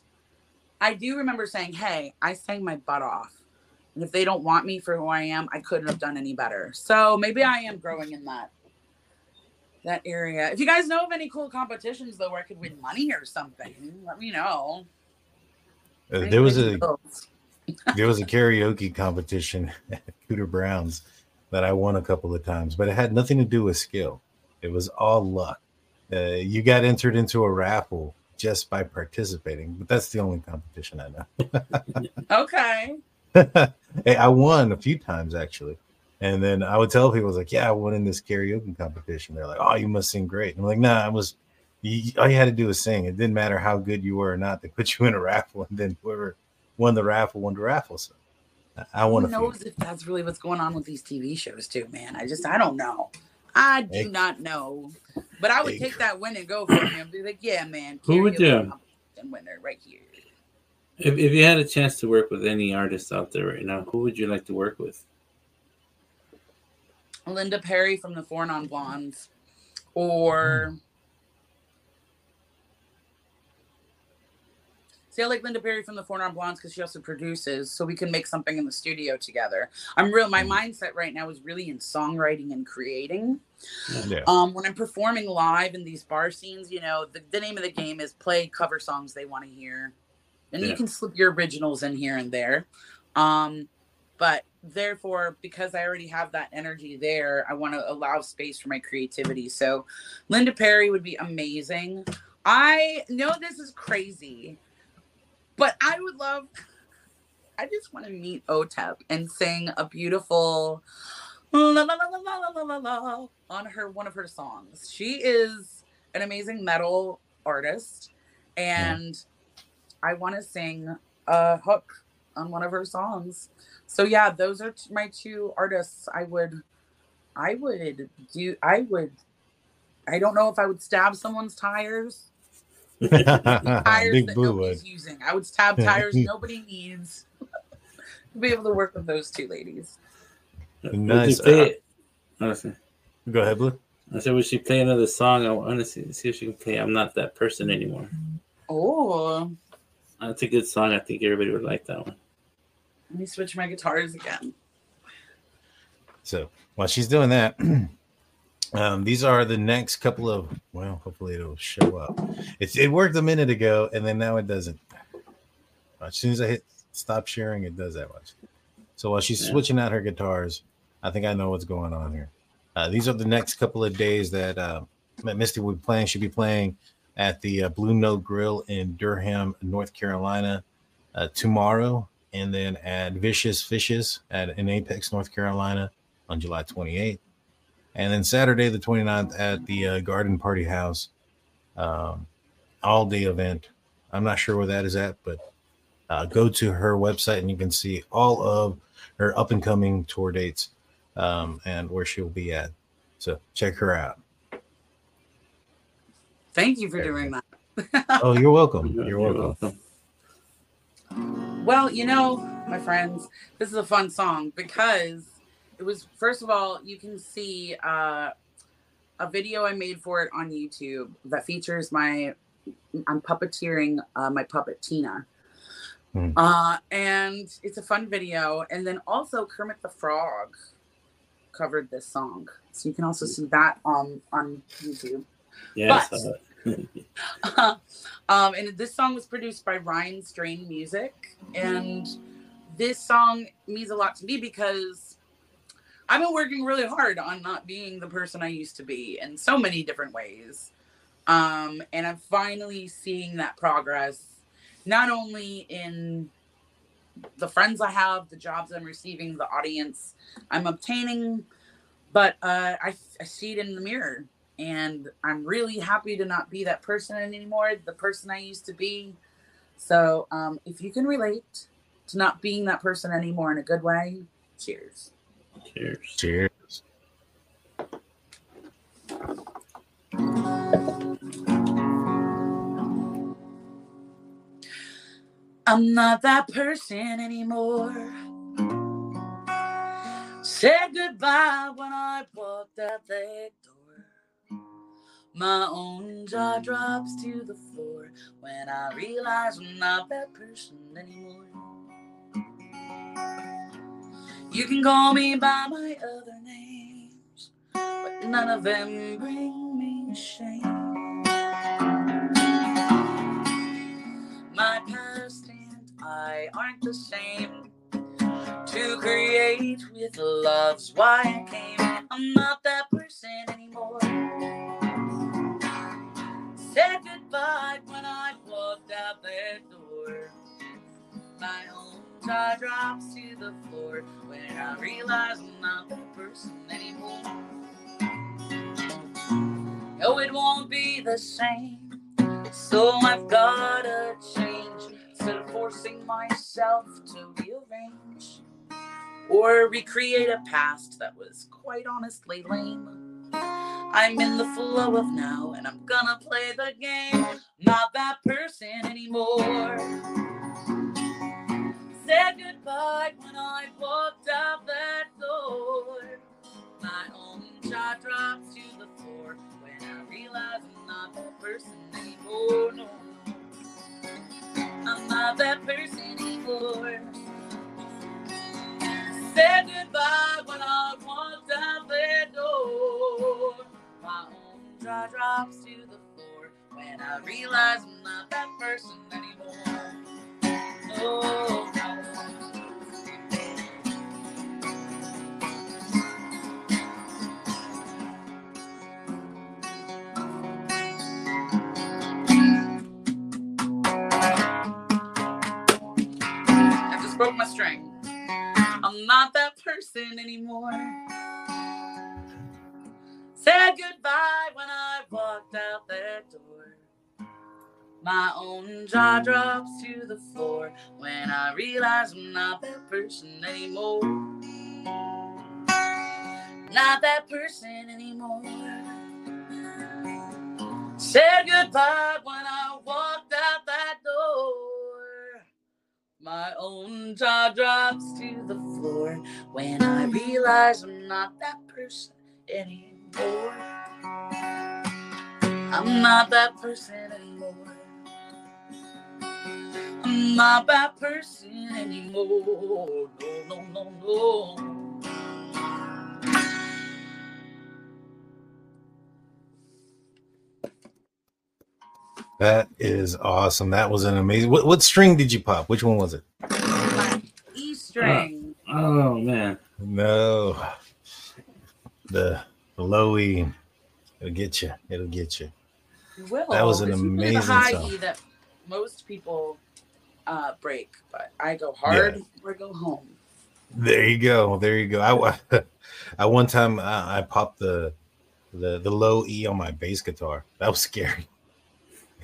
I do remember saying, Hey, I sang my butt off. And if they don't want me for who I am, I couldn't have done any better. So maybe I am growing in that that area. If you guys know of any cool competitions though where I could win money or something, let me know. uh, there was a [LAUGHS] there was a karaoke competition at Cooter Browns that I won a couple of times, but it had nothing to do with skill. It was all luck. Uh, you got entered into a raffle just by participating, but that's the only competition I know. [LAUGHS] Okay. [LAUGHS] hey, I won a few times actually. And then I would tell people, I was like, yeah, I won in this karaoke competition. They're like, oh, you must sing great. And I'm like, nah, I was, you, all you had to do was sing. It didn't matter how good you were or not. They put [LAUGHS] you in a raffle, and then whoever won the raffle won the raffle. So I- I won Who a few. knows if that's really what's going on with these TV shows too, man? I just I don't know. I do Hey. not know. But I would Hey. take that win and go for him. Be like, yeah, man. Who would karaoke you? competition winner right here. If, if you had a chance to work with any artist out there right now, who would you like to work with? Linda Perry from the Four Non Blondes, or see, I like Linda Perry from the Four Non Blondes because she also produces, so we can make something in the studio together. I'm real. My mindset right now is really in songwriting and creating. Yeah. Um, when I'm performing live in these bar scenes, you know, the, the name of the game is play cover songs they want to hear. And you can slip your originals in here and there. Um, but therefore, because I already have that energy there, I want to allow space for my creativity. So Linda Perry would be amazing. I know this is crazy, but I would love I just want to meet Otep and sing a beautiful la la la la la la la la la on her one of her songs. She is an amazing metal artist, and I want to sing a hook on one of her songs. So yeah, those are t- my two artists. I would, I would do. I would. I don't know if I would stab someone's tires. [LAUGHS] Tires Big that Blue nobody's would. using. I would stab [LAUGHS] tires nobody needs. [LAUGHS] to be able to work with those two ladies. Nice. Play, uh, oh, honestly, Go ahead, Blue. I said, would she play another song? I want to see, see if she can play I'm Not That Person Anymore. Oh, That's a good song. I think everybody would like that one. let me switch my guitars again. So while she's doing that, [CLEARS THROAT] um, these are the next couple of. Well, hopefully it'll show up. It's it worked a minute ago, and then now it doesn't. As soon as I hit stop sharing, it does that much. So while she's Yeah. switching out her guitars, I think I know what's going on here. Uh, these are the next couple of days that uh, that Mysti will be playing. She'll be playing at the uh, Blue Note Grill in Durham, North Carolina, uh, tomorrow, and then at Vicious Fishes at in Apex, North Carolina, on July 28th. And then Saturday, the 29th, at the uh, Garden Party House, um, all day event. I'm not sure where that is at, but uh, go to her website and you can see all of her up and coming tour dates um, and where she'll be at. So check her out. Thank you for There doing that. Oh, you're welcome. You're You're welcome. welcome. Well, you know, my friends, this is a fun song because it was first of all, you can see uh, a video I made for it on YouTube that features my I'm puppeteering uh, my puppet Tina. Hmm. Uh, and it's a fun video. And then also Kermit the Frog covered this song. So you can also see that on on YouTube. Yes. But- uh, [LAUGHS] um, and this song was produced by Ryan Strain Music, and this song means a lot to me because I've been working really hard on not being the person I used to be in so many different ways. Um, and I'm finally seeing that progress, not only in the friends I have, the jobs I'm receiving, the audience I'm obtaining, but uh, I, I see it in the mirror and I'm really happy to not be that person anymore, the person I used to be. So, um, if you can relate to not being that person anymore in a good way, cheers. cheers. Cheers. I'm not that person anymore. Said goodbye when I walked out that door. My own jaw drops to the floor when I realize I'm not that person anymore. You can call me by my other names, but none of them bring me shame. My past and I aren't the same. To create with love's why I came. I'm not that person anymore. Said goodbye when I walked out that door. My own jaw drops to the floor when I realize I'm not that person anymore. No, it won't be the same. So I've gotta change instead of forcing myself to rearrange or recreate a past that was quite honestly lame. I'm in the flow of now and I'm gonna play the game. Not that person anymore. Said goodbye when I walked out that door. My own jaw drops to the floor when I realize I'm not that person anymore. No, I'm not that person anymore. Said goodbye when I walked out that door. My own jaw drops to the floor when I realize I'm not that person anymore. No, no. I just broke my string. I'm not that person anymore. Said goodbye when I walked out that door. My own jaw drops to the floor when I realize I'm not that person anymore. Not that person anymore. Said goodbye when I walked out that door. My own jaw drops to the floor when I realize I'm not that person anymore. I'm not that person anymore. I'm not that person anymore. No, no, no, no. That is awesome. That was an amazing. What, what string did you pop? Which one was it? E string. Uh, oh man. No, the, the low E. It'll get you. It'll get you. You will. that was an amazing the high song. E that most people uh, break, but I go hard or go home. There you go. There you go. I I [LAUGHS] one time uh, I popped the the the low E on my bass guitar. That was scary.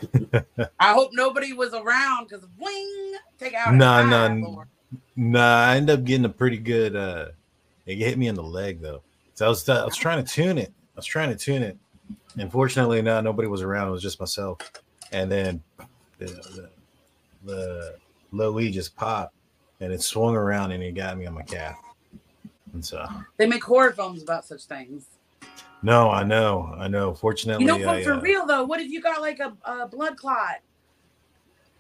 [LAUGHS] I hope nobody was around because wing, take out. No, no, five, n- Lord. Nah, I end up getting a pretty good. uh It hit me in the leg though. So I was I was trying to tune it. I was trying to tune it. Unfortunately, no, nobody was around. It was just myself. And then the the, the low E just popped, and it swung around and it got me on my calf. And so, They make horror films about such things. no, I know, I know. Fortunately, You know, I, for uh, real though, what if you got like a, a blood clot?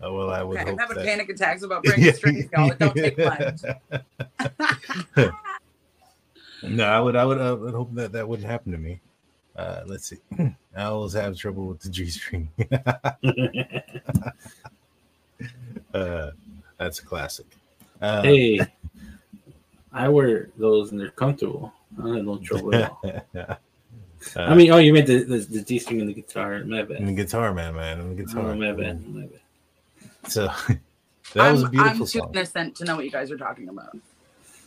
oh, well, I would Okay, I'm having that. panic attacks about breaking strings, [LAUGHS] y'all. Don't take. [LAUGHS] No, I would, I would, I would hope that that wouldn't happen to me. Uh, let's see. [CLEARS THROAT] I always have trouble with the G string. [LAUGHS] uh, that's a classic. Uh, hey, I wear those and they're comfortable. I have no trouble at all. [LAUGHS] uh, I mean, oh, you meant the the, the D string and the guitar. My and the guitar, man, man, and the guitar. Oh, my bad. My bad. So [LAUGHS] that was a I'm, beautiful I'm too song. innocent to know what you guys are talking about.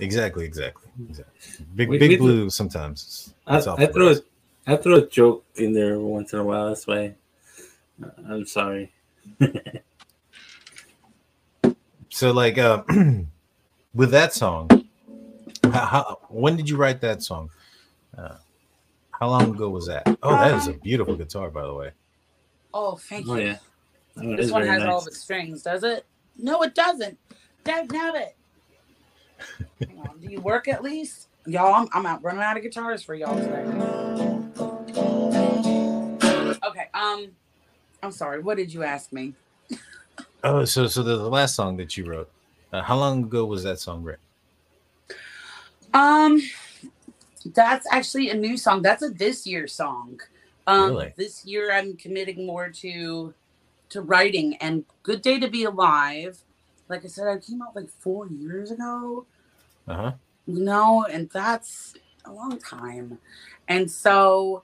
Exactly, exactly, exactly. Big, We- big we- blue. Sometimes I, I throw a, throw a joke in there once in a while. That's why. uh, I'm sorry. [LAUGHS] So, like, uh, [CLEARS THROAT] with that song, how, how, when did you write that song? Uh, how long ago was that? Oh, that is a beautiful guitar, by the way. Oh, thank Oh you. yeah. Oh, it This one has all nice. of its strings, does it? No, it doesn't. Dag nabbit. Hang on. Do you work at least? Y'all, I'm, I'm out running out of guitars for y'all today. Okay, um, I'm sorry. What did you ask me? Oh, so so the, the last song that you wrote, uh, how long ago was that song written? Um, that's actually a new song. That's a this year song. Um, Really? this year I'm committing more to to writing and Good Day to Be Alive. Like I said, I came out like four years ago. Uh huh. you know, and that's a long time. And so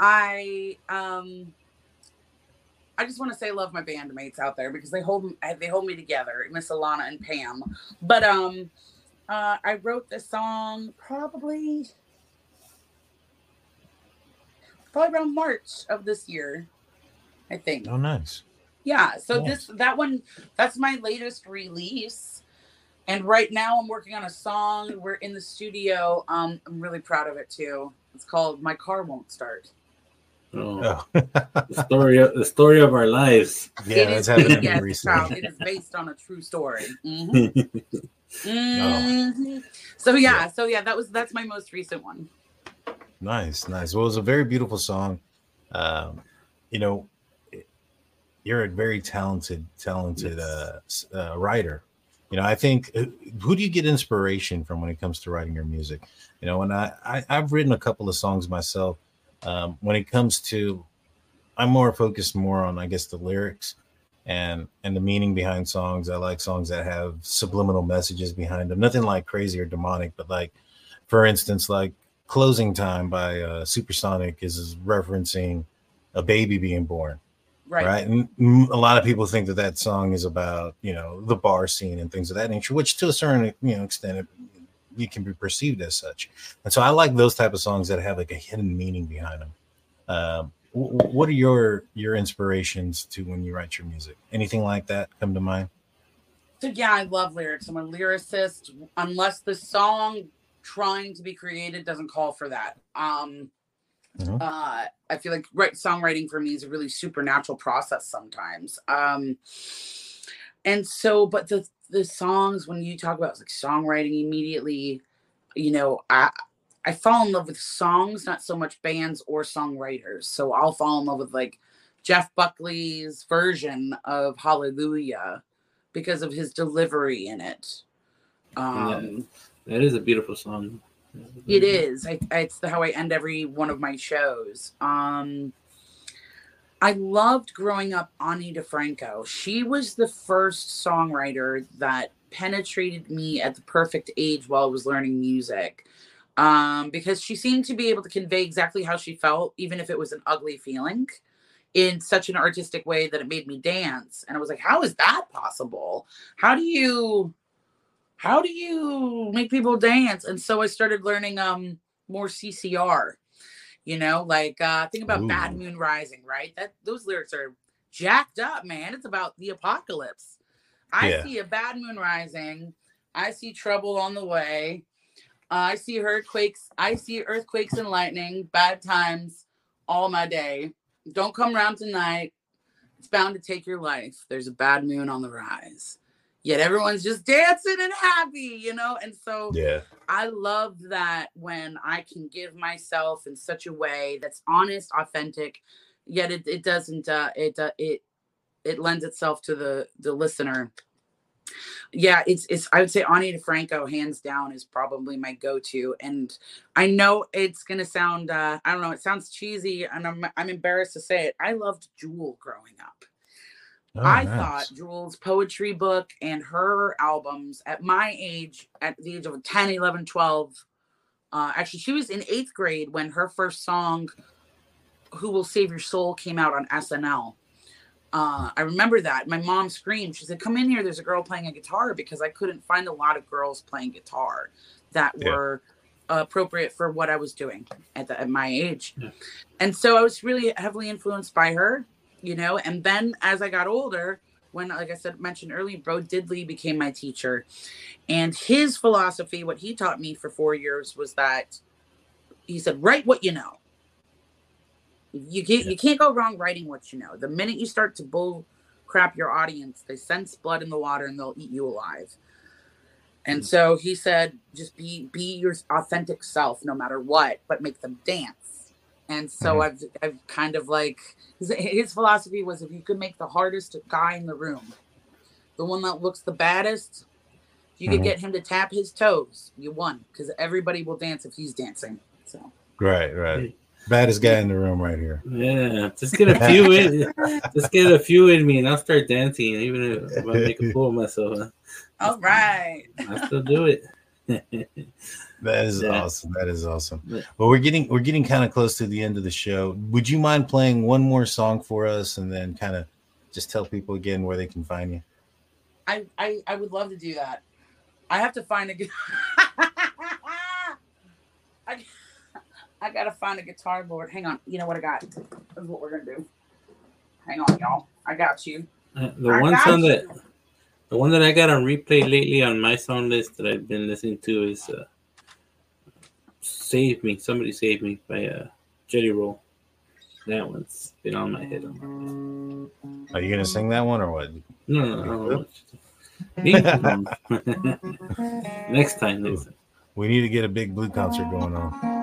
I um I just want to say love my bandmates out there because they hold they hold me together, Miss Alana and Pam. But um uh I wrote this song probably probably around March of this year, I think Oh, nice. Yeah so Nice. this that one that's my latest release and right now i'm working on a song we're in the studio um i'm really proud of it too it's called my car won't start Oh, Oh, [LAUGHS] the story of the story of our lives. yeah, It that's is- happened yes, recently. it is based on a true story Mhm. [LAUGHS] Mhm. so yeah, so yeah that was that's my most recent one Nice, nice. Well, it was a very beautiful song. Um, you know, you're a very talented, talented uh, uh, writer. You know, I think uh, who do you get inspiration from when it comes to writing your music? You know, and I, I I've written a couple of songs myself. Um, when it comes to, I'm more focused more on, I guess, the lyrics and and the meaning behind songs. I like songs that have subliminal messages behind them. Nothing like crazy or demonic, but like, for instance, like closing time by uh, Semisonic is referencing a baby being born right, right, And a lot of people think that that song is about you know the bar scene and things of that nature which to a certain you know extent it, you can be perceived as such and so i like those type of songs that have like a hidden meaning behind them um, wh- wh- what are your your inspirations to when you write your music anything like that come to mind So yeah, I love lyrics. I'm a lyricist. Unless the song trying to be created doesn't call for that. Um Mhm. uh I feel like right songwriting for me is a really supernatural process sometimes. Um and so but the the songs when you talk about like songwriting immediately, you know, I I fall in love with songs, not so much bands or songwriters. So I'll fall in love with like Jeff Buckley's version of Hallelujah because of his delivery in it. Um, That is a beautiful song. It is. I, it's the, how I end every one of my shows. Um, I loved growing up Ani DiFranco. She was the first songwriter that penetrated me at the perfect age while I was learning music. Um, because she seemed to be able to convey exactly how she felt, even if it was an ugly feeling, in such an artistic way that it made me dance. And I was like, how is that possible? How do you how do you make people dance? And so I started learning um more CCR. You know, like uh think about Bad Moon Rising, right? That those lyrics are jacked up, man. It's about the apocalypse. I Yeah. see a bad moon rising. I see trouble on the way. I see earthquakes. I see earthquakes and lightning, bad times all my day. Don't come around tonight. It's bound to take your life. There's a bad moon on the rise. Yet everyone's just dancing and happy, you know? And so Yeah. I love that when I can give myself in such a way that's honest, authentic, yet it, it doesn't uh it uh, it it lends itself to the the listener. Yeah, it's it's I would say Ani DiFranco hands down is probably my go-to. And I know it's gonna sound uh I don't know, it sounds cheesy and I'm I'm embarrassed to say it. I loved Jewel growing up. Oh, I nice. thought Jewel's poetry book and her albums at my age, at the age of 10, 11, 12, uh, actually, she was in eighth grade when her first song, Who Will Save Your Soul, came out on SNL. Uh, I remember that. My mom screamed. She said, Come in here. There's a girl playing a guitar because I couldn't find a lot of girls playing guitar that Yeah. were appropriate for what I was doing at, the, at my age. Yeah. And so I was really heavily influenced by her, you know. And then as I got older, when, like I said, mentioned earlier, Bro Diddley became my teacher. And his philosophy, what he taught me for four years, was that he said, write what you know. You can't, you can't go wrong writing what you know. The minute you start to bull crap your audience, they sense blood in the water and they'll eat you alive. And hmm. so he said, just be be your authentic self no matter what, but make them dance. And so I've I've kind of like his, his philosophy was if you could make the hardest guy in the room, the one that looks the baddest, if you could Mhm. get him to tap his toes, you won because everybody will dance if he's dancing. So Right, right. Baddest guy in the room right here. Yeah, just get a few in, just get a few in me, and I'll start dancing. Even if I make a fool of myself, all right. I still do it. [LAUGHS] That is Yeah. awesome. That is awesome. Yeah. Well, we're getting we're getting kind of close to the end of the show. Would you mind playing one more song for us, and then kind of just tell people again where they can find you? I, I I would love to do that. I have to find a gu- [LAUGHS] I, I gotta find a guitar board. Hang on. You know what I got? This is what we're gonna do. Hang on, y'all. I got you. Uh, The I one song you. that the one that I got on replay lately on my song list that I've been listening to is uh, "Save Me." Somebody save me by uh, Jelly Roll. That one's been on my head. Are you gonna sing that one or what? No, no, no. no. [LAUGHS] next time, next time. We need to get a big blue concert going on.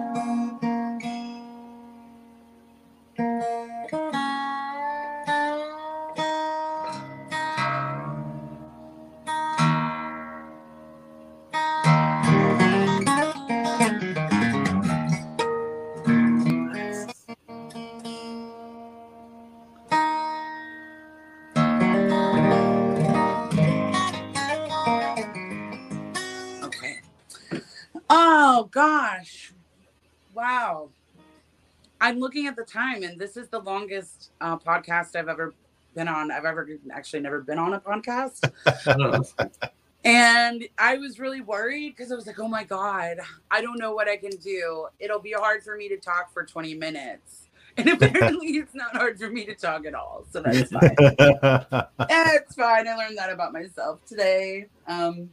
The time and this is the longest uh, podcast I've ever been on. I've ever actually never been on a podcast. [LAUGHS] I don't know. And I was really worried because I was like, oh my God, I don't know what I can do. It'll be hard for me to talk for 20 minutes. [LAUGHS] And apparently, it's not hard for me to talk at all. So that's [LAUGHS] fine. That's fine. I learned that about myself today. Um,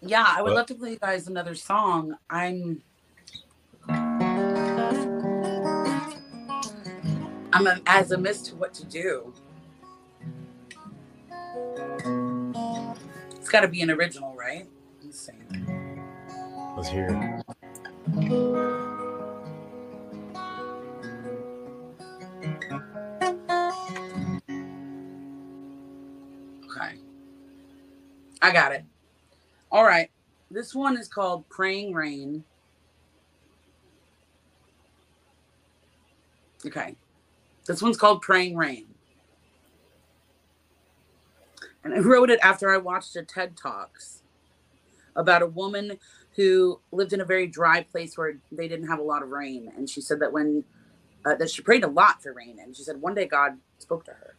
yeah, I would love to play you guys another song. I'm. I'm as a, as amiss to what to do. It's got to be an original, right? Let's see. Let's hear it. Okay. I got it. All right. This one is called Praying Rain. Okay. This one's called Praying Rain. And I wrote it after I watched a TED Talks about a woman who lived in a very dry place where they didn't have a lot of rain. And she said that when uh, that she prayed a lot for rain. And she said one day God spoke to her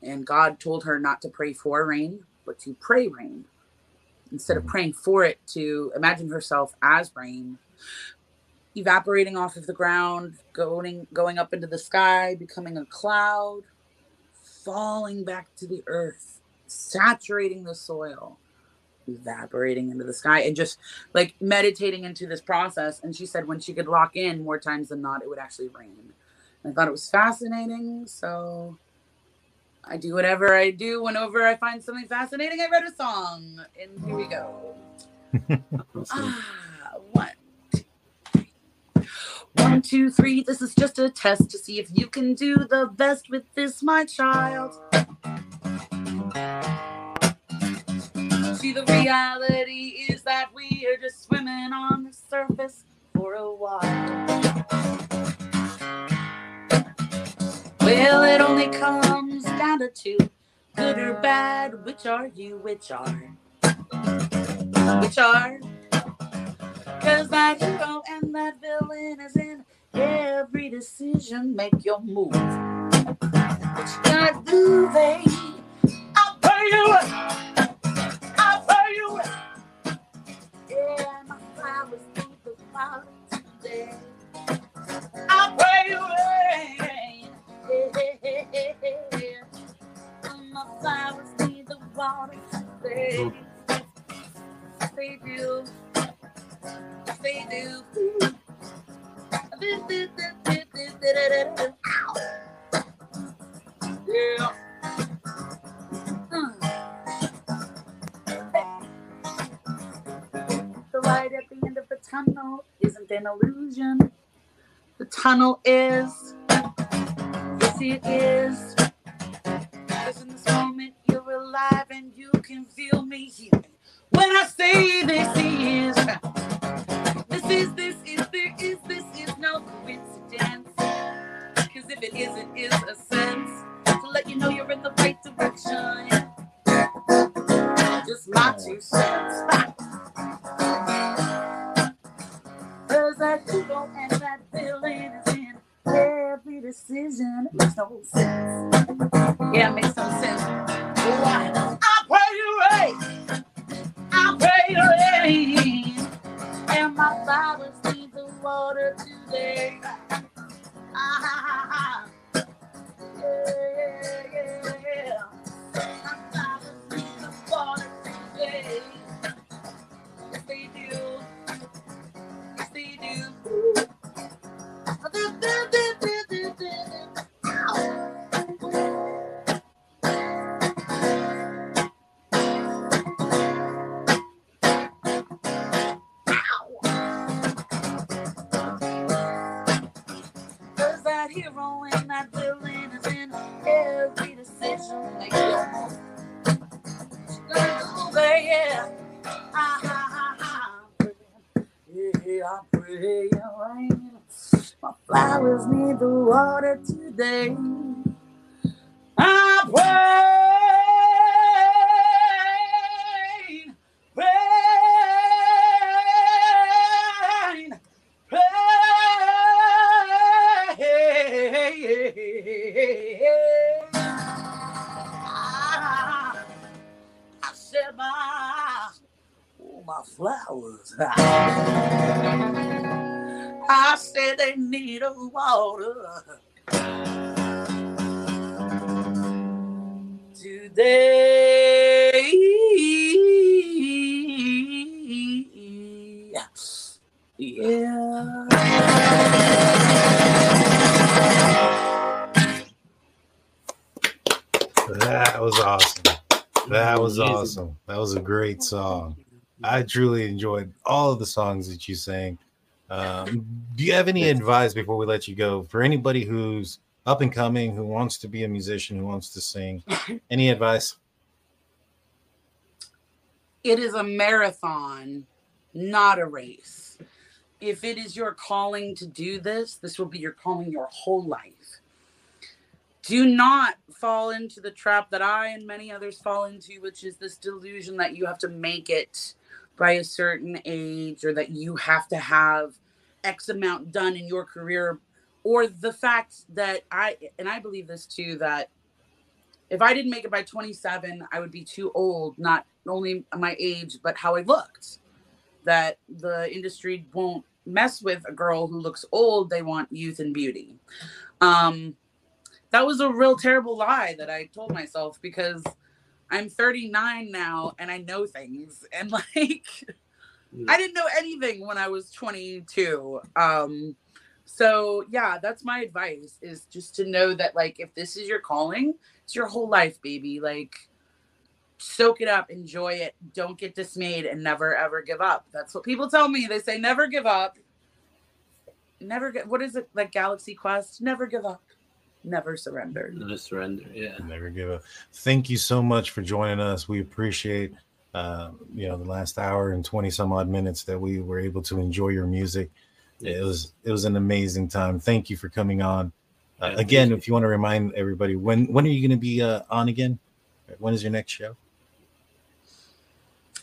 and God told her not to pray for rain, but to pray rain instead of praying for it to imagine herself as rain evaporating off of the ground going going up into the sky becoming a cloud falling back to the earth saturating the soil evaporating into the sky and just like meditating into this process and she said when she could lock in more times than not it would actually rain i thought it was fascinating so I do whatever I do whenever I find something fascinating. I write a song, and here we go. [LAUGHS] ah, one, two, three. One, two, three. This is just a test to see if you can do the best with this, my child. See, the reality is that we are just swimming on the surface for a while. Well, it only comes down to two good or bad. Which are you? Which are? Which are? Cause that hero and that villain is in every decision. Make your move. What you gonna do, babe? I'll pay you. I'll pay you. Yeah, my flowers need the water today. I'll pay you. My flowers need the water they, they do. The light at the end of the tunnel isn't an illusion. The tunnel is it is. Because in this moment you're alive and you can feel me healing. When I say this is, this is, this is, there is, this is no coincidence. Because if it isn't, is a sense to let you know you're in the right direction. Just my two cents. Cause that ego and that feeling is in every decision. Makes no sense. Yeah, it makes no sense. Great song. I truly enjoyed all of the songs that you sang. Um, do you have any advice before we let you go for anybody who's up and coming, who wants to be a musician, who wants to sing? [LAUGHS] Any advice? It is a marathon, not a race. If it is your calling to do this, this will be your calling your whole life. Do not fall into the trap that I and many others fall into, which is this delusion that you have to make it by a certain age or that you have to have X amount done in your career, or the fact that I, and I believe this too, that if I didn't make it by 27, I would be too old, not only my age, but how I looked. That the industry won't mess with a girl who looks old, they want youth and beauty. Um, that was a real terrible lie that I told myself because I'm 39 now and I know things. [LAUGHS] And like, I didn't know anything when I was 22. Um, so yeah, that's my advice is just to know that like if this is your calling, it's your whole life, baby. Like soak it up, enjoy it, don't get dismayed, and never ever give up. That's what people tell me. They say never give up. Never get what is it like Galaxy Quest? Never give up. Never surrender. Never surrender. Yeah. Never give up. Thank you so much for joining us. We appreciate uh, you know the last hour and 20 some odd minutes that we were able to enjoy your music. It was it was an amazing time. Thank you for coming on. Uh, again, if you want to remind everybody, when when are you going to be uh, on again? When is your next show?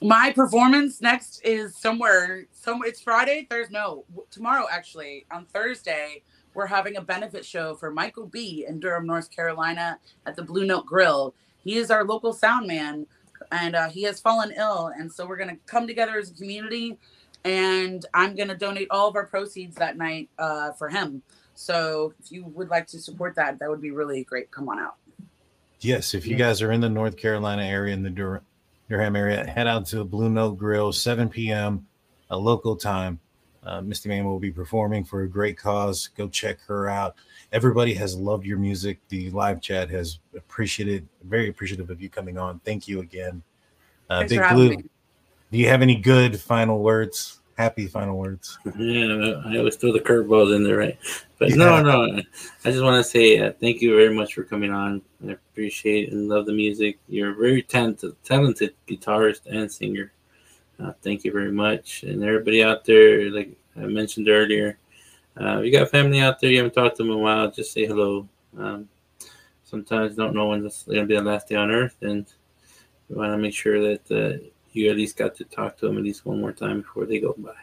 My performance next is somewhere. Some it's Friday. There's no tomorrow. Actually, on Thursday, we're having a benefit show for Michael B. in Durham, North Carolina, at the Blue Note Grill. He is our local sound man, and uh, he has fallen ill, and so we're gonna come together as a community, and I'm gonna donate all of our proceeds that night uh, for him. So if you would like to support that, that would be really great. Come on out. Yes, if you guys are in the North Carolina area, in the Dur- Durham area, head out to the Blue Note Grill, 7 p.m. a local time. Uh, Mysti Man will be performing for a great cause. Go check her out. Everybody has loved your music. The live chat has appreciated, very appreciative of you coming on. Thank you again. Uh, Big Blue, me. do you have any good final words? Happy final words? Yeah, I always throw the curveballs in there, right? But Yeah. no, no. I just want to say uh, thank you very much for coming on. I appreciate and love the music. You're a very talented, talented guitarist and singer. Uh, thank you very much, and everybody out there. Like I mentioned earlier, uh, you got family out there. You haven't talked to them in a while. Just say hello. Um, sometimes don't know when it's going to be the last day on earth, and we want to make sure that uh, you at least got to talk to them at least one more time before they go by.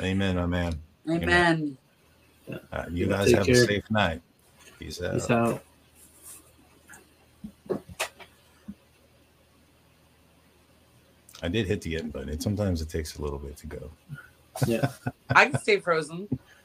Amen, my man. Amen. Uh, you Yeah, guys have care. a safe night. Peace out. Peace out. I did hit the end button. Sometimes it takes a little bit to go. Yeah. I can stay frozen.